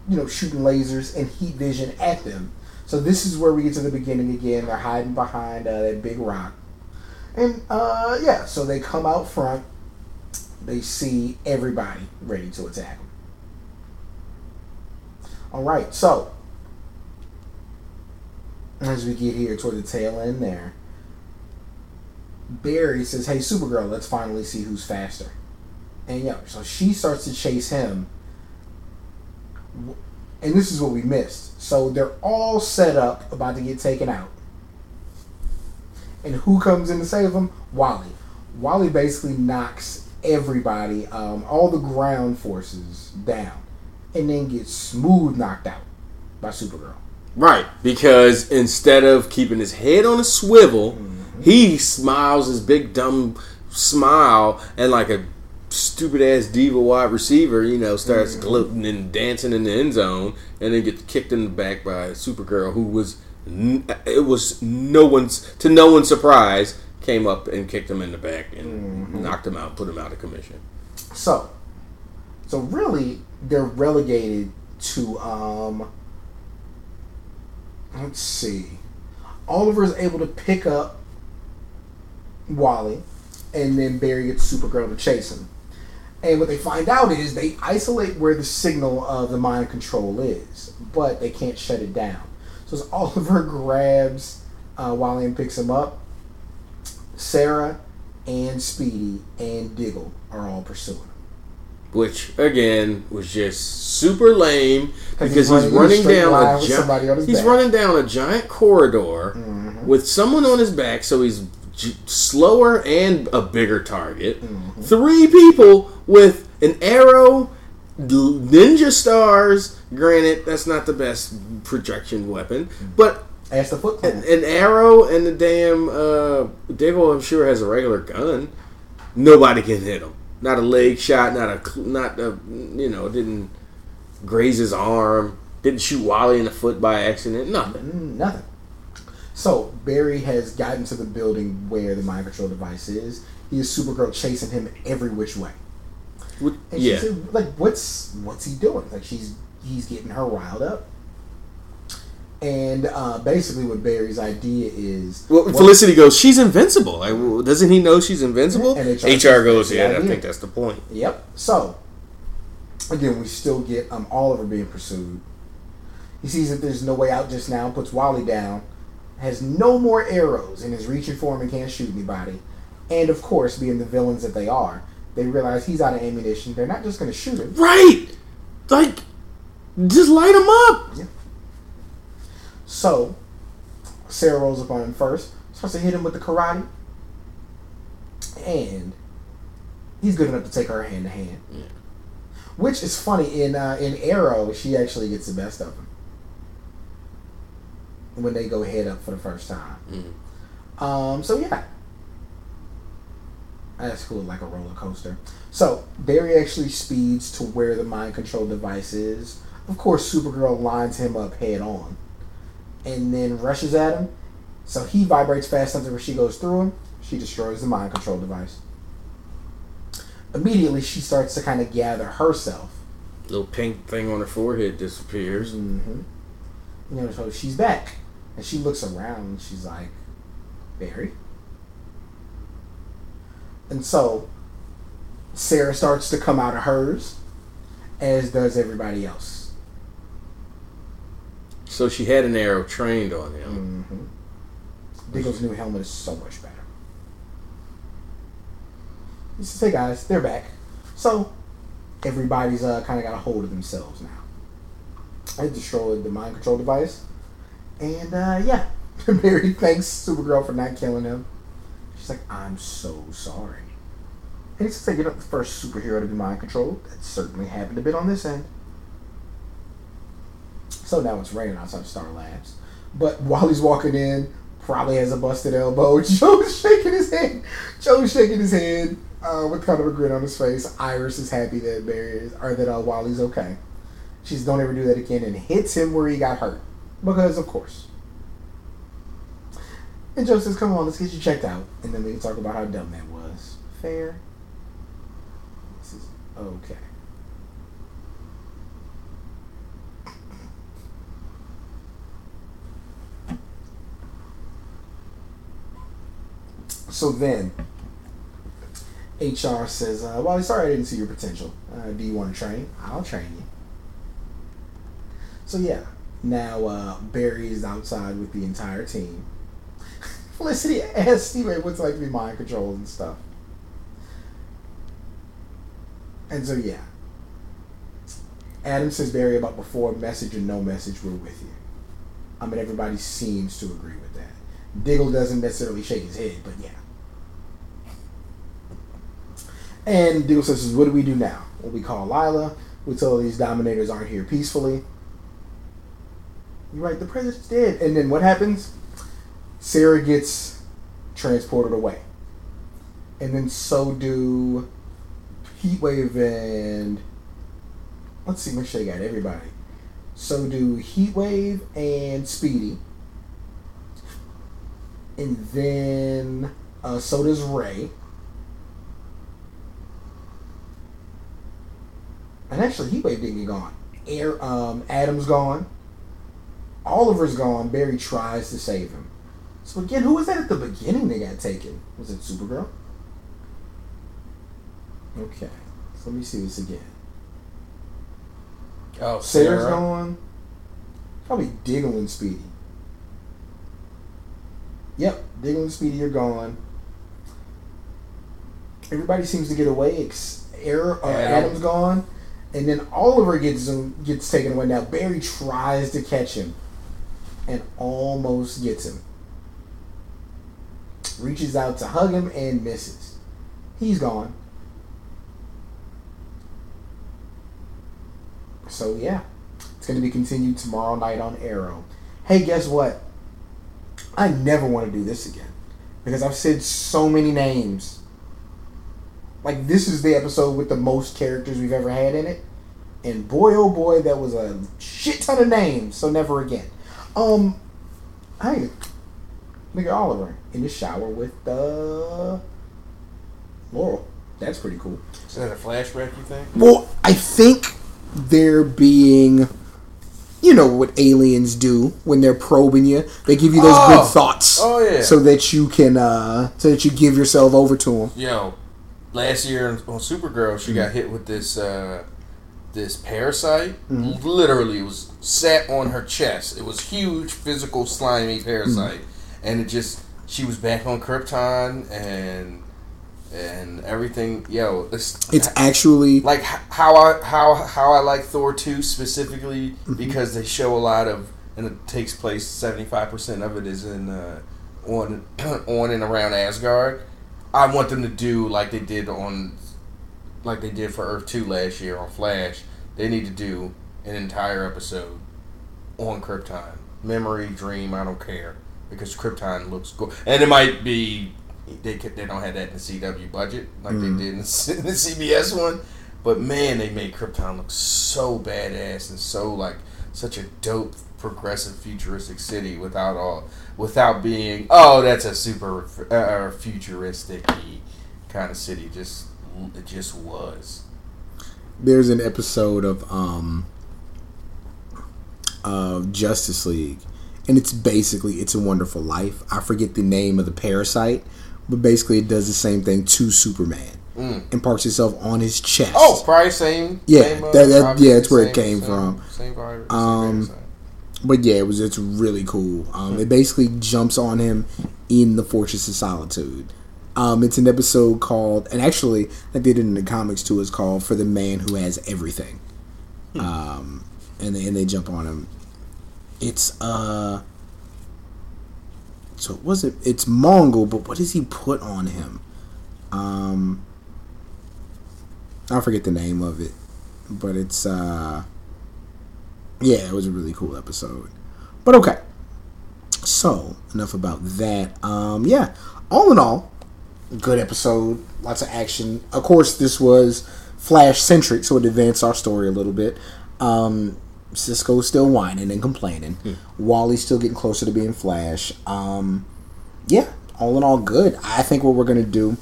you know, shooting lasers and heat vision at them. So this is where we get to the beginning again. They're hiding behind uh, that big rock, and uh, yeah, so they come out front. They see everybody ready to attack them. All right, so as we get here toward the tail end there, Barry says, "Hey, Supergirl, let's finally see who's faster." And yeah, so she starts to chase him, and this is what we missed. So they're all set up, about to get taken out, and who comes in to save them? Wally. Wally basically knocks everybody, um, all the ground forces down, and then gets smooth knocked out by Supergirl. Right, because instead of keeping his head on a swivel, mm-hmm. he smiles his big dumb smile and like a stupid ass diva wide receiver, you know, starts mm-hmm. gloating and dancing in the end zone, and then gets kicked in the back by Supergirl, who was it was no one's to no one's surprise came up and kicked him in the back and mm-hmm. knocked him out, put him out of commission. So, so really, they're relegated to um. Let's see. Oliver is able to pick up Wally, and then Barry gets Supergirl to chase him. And what they find out is they isolate where the signal of the mind control is, but they can't shut it down. So as Oliver grabs uh, Wally and picks him up, Sarah and Speedy and Diggle are all pursuing. Which again was just super lame because he's he's running in running down a gi- somebody on his he's back. running down a giant corridor Mm-hmm. with someone on his back, so he's j- slower and a bigger target. Mm-hmm. Three people with an arrow, ninja stars. Granted, that's not the best projection weapon, but Ask the Foot an, an arrow and the damn uh, Diggle, I'm sure has a regular gun. Nobody can hit him. Not a leg shot. Not a not a you know didn't graze his arm. Didn't shoot Wally in the foot by accident. Nothing. Nothing. So Barry has gotten to the building where the mind control device is. He is Supergirl chasing him every which way. And Yeah. said, like, what's what's he doing? Like, she's he's getting her riled up. And uh, basically, what Barry's idea is, Well, Felicity goes, she's invincible. Like, well, doesn't he know she's invincible? And HR HR, goes, yeah, the I think that's the point. Yep. So again, we still get um, Oliver being pursued. He sees that there's no way out just now, puts Wally down, has no more arrows, and is reaching for him and can't shoot anybody. And of course, being the villains that they are, they realize he's out of ammunition. They're not just going to shoot him. Right. Like, just light him up. So Sarah rolls up on him first, starts to hit him with the karate, and he's good enough to take her hand to hand. Yeah. Which is funny in uh, in Arrow, she actually gets the best of him when they go head up for the first time. Mhm. Um, so yeah, that's cool, like a roller coaster. So Barry actually speeds to where the mind control device is. Of course, Supergirl lines him up head on, and then rushes at him. So he vibrates fast enough where she goes through him. She destroys the mind control device. Immediately, she starts to kind of gather herself. Little pink thing on her forehead disappears. Mm-hmm. You know, so she's back, and she looks around. and She's like, Barry. And so Sarah starts to come out of hers, as does everybody else. So she had an arrow trained on him. Mm-hmm. Diggle's new helmet is so much better. Says, "Hey guys, they're back." So everybody's uh, kind of got a hold of themselves now. I destroyed the mind control device, and uh, yeah, Barry thanks Supergirl for not killing him. She's like, I'm so sorry. And he says, like, you're not the first superhero to be mind controlled. That certainly happened a bit on this end. So now it's raining outside Star Labs. But while he's walking in, probably has a busted elbow. Joe's shaking his head. Joe's shaking his head uh, with kind of a grin on his face. Iris is happy that Barry is, or that uh, Wally's okay. She's don't ever do that again and hits him where he got hurt. Because, of course. And Joe says, come on, let's get you checked out. And then we can talk about how dumb that was. Fair? This is okay. So then, HR says, uh, "Well, sorry I didn't see your potential. Uh, do you want to train? I'll train you." So yeah, now uh, Barry is outside with the entire team. Felicity asks Steve what's like to be mind controlled and stuff. And so yeah, Adam says Barry about before message and no message, we're with you. I mean, everybody seems to agree with that. Diggle doesn't necessarily shake his head, but yeah. And Diggle says, What do we do now? Well, we call Lyla. We tell these dominators aren't here peacefully. You're right, the president's dead. And then what happens? Sara gets transported away. And then so do Heatwave and. Let's see, make sure they got everybody. So do Heatwave and Speedy. And then uh, so does Ray. And actually, Heatwave didn't get gone. Air, um, Atom's gone. Oliver's gone. Barry tries to save him. So again, who was that at the beginning that got taken? Was it Supergirl? Okay. So let me see this again. Oh, Sara's Sara. gone. Probably Diggle and Speedy. Yep, Diggle and Speedy are gone. Everybody seems to get away. Ex- Air, uh, Atom. Atom's gone, and then Oliver gets gets taken away. Now Barry tries to catch him, and almost gets him. Reaches out to hug him and misses. He's gone. So yeah, it's going to be continued tomorrow night on Arrow. Hey, guess what? I never want to do this again because I've said so many names. Like this is the episode with the most characters we've ever had in it, and boy oh boy, that was a shit ton of names. So never again. Um, hey, look at Oliver in the shower with uh, Laurel. That's pretty cool. Is that a flashback, you think? Well, I think they're being, you know, what aliens do when they're probing you. They give you those Oh. good thoughts. Oh, yeah. So that you can, uh, so that you give yourself over to them. Yo, last year on Supergirl, she got hit with this uh, this parasite. Literally, it was sat on her chest. It was huge, physical, slimy parasite, and it just she was back on Krypton and and everything. Yo, it's, It's actually like how I how how I like Thor two specifically because they show a lot of and it takes place seventy five percent of it is in uh, on on and around Asgard. I want them to do like they did on like they did for Earth two last year on Flash. They need to do an entire episode on Krypton. Memory, dream, I don't care because Krypton looks cool, and it might be they they don't have that in the CW budget like they mm. did in the CBS one, but man, they made Krypton look so badass and so like such a dope progressive futuristic city without all without being oh that's a super uh, futuristic kind of city. Just it just was. there's an episode of um of Justice League, and it's basically It's a Wonderful Life. I forget the name of the parasite, but basically it does the same thing to Superman and parks itself on his chest. Mm. Oh, probably same. Yeah, same, uh, that- that- yeah, that's where it came same- from. Same virus. Um, But yeah, it was it's really cool. Um, it basically jumps on him in the Fortress of Solitude. Um, it's an episode called, and actually, like they did in the comics too, is called "For the Man Who Has Everything." Um, and they and they jump on him. It's uh, So it was it? It's Mongul, but what does he put on him? Um, I forget the name of it, but it's uh, yeah, it was a really cool episode. But okay, so enough about that. Um, yeah, all in all, good episode. Lots of action. Of course, this was Flash centric, so it advanced our story a little bit. Um, Cisco's still whining and complaining. Hmm. Wally's still getting closer to being Flash. Um, yeah, all in all, good. I think what we're gonna do,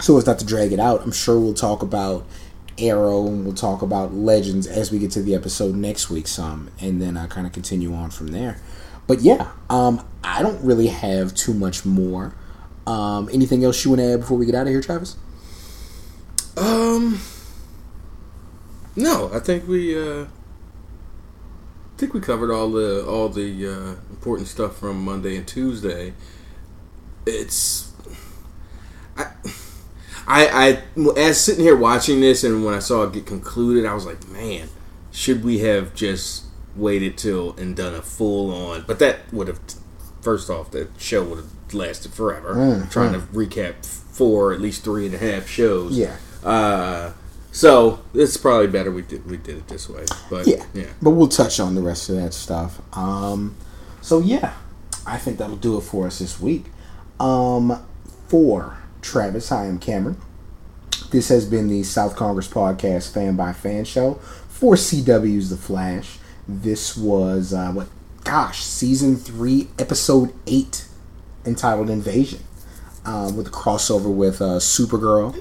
so as not to drag it out, I'm sure we'll talk about Arrow and we'll talk about Legends as we get to the episode next week, some, and then I kind of continue on from there. But yeah, um, I don't really have too much more. Um, anything else you want to add before we get out of here, Travis? Um, no, I think we, uh, I think we covered all the all the uh, important stuff from Monday and Tuesday. It's, I, I, I, as sitting here watching this, and when I saw it get concluded, I was like, man, should we have just waited till and done a full on? But that would have, first off, the show would have lasted forever. Mm, trying to recap four, at least three and a half shows. Yeah. Uh, so it's probably better we did we did it this way. But Yeah. yeah. But we'll touch on the rest of that stuff. Um, so yeah, I think that'll do it for us this week. Um, for Travis, I am Cameron. This has been the South Congress Podcast Fan by Fan Show for CW's The Flash. This was uh, what? Gosh, season three, episode eight, entitled Invasion, um, with a crossover with uh, Supergirl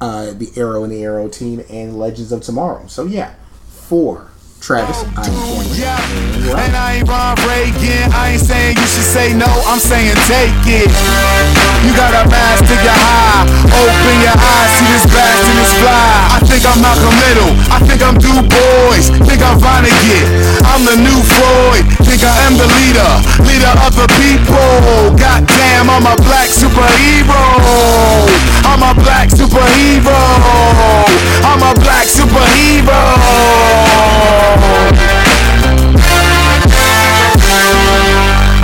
uh, the Arrow and the Arrow team, and Legends of Tomorrow. So yeah, for Travis, I'm going Yeah, and I ain't Ron Reagan. I ain't saying you should say no, I'm saying take it. You got a mask to your high. Open your eyes, see this blast and this fly. I think I'm Malcolm Middle. I think I'm Du Bois. Think I'm Vonnegut. I'm the new Freud. Think I am the leader, leader of the people. Goddamn, I'm a black superhero. I'm a black superhero. I'm a black superhero.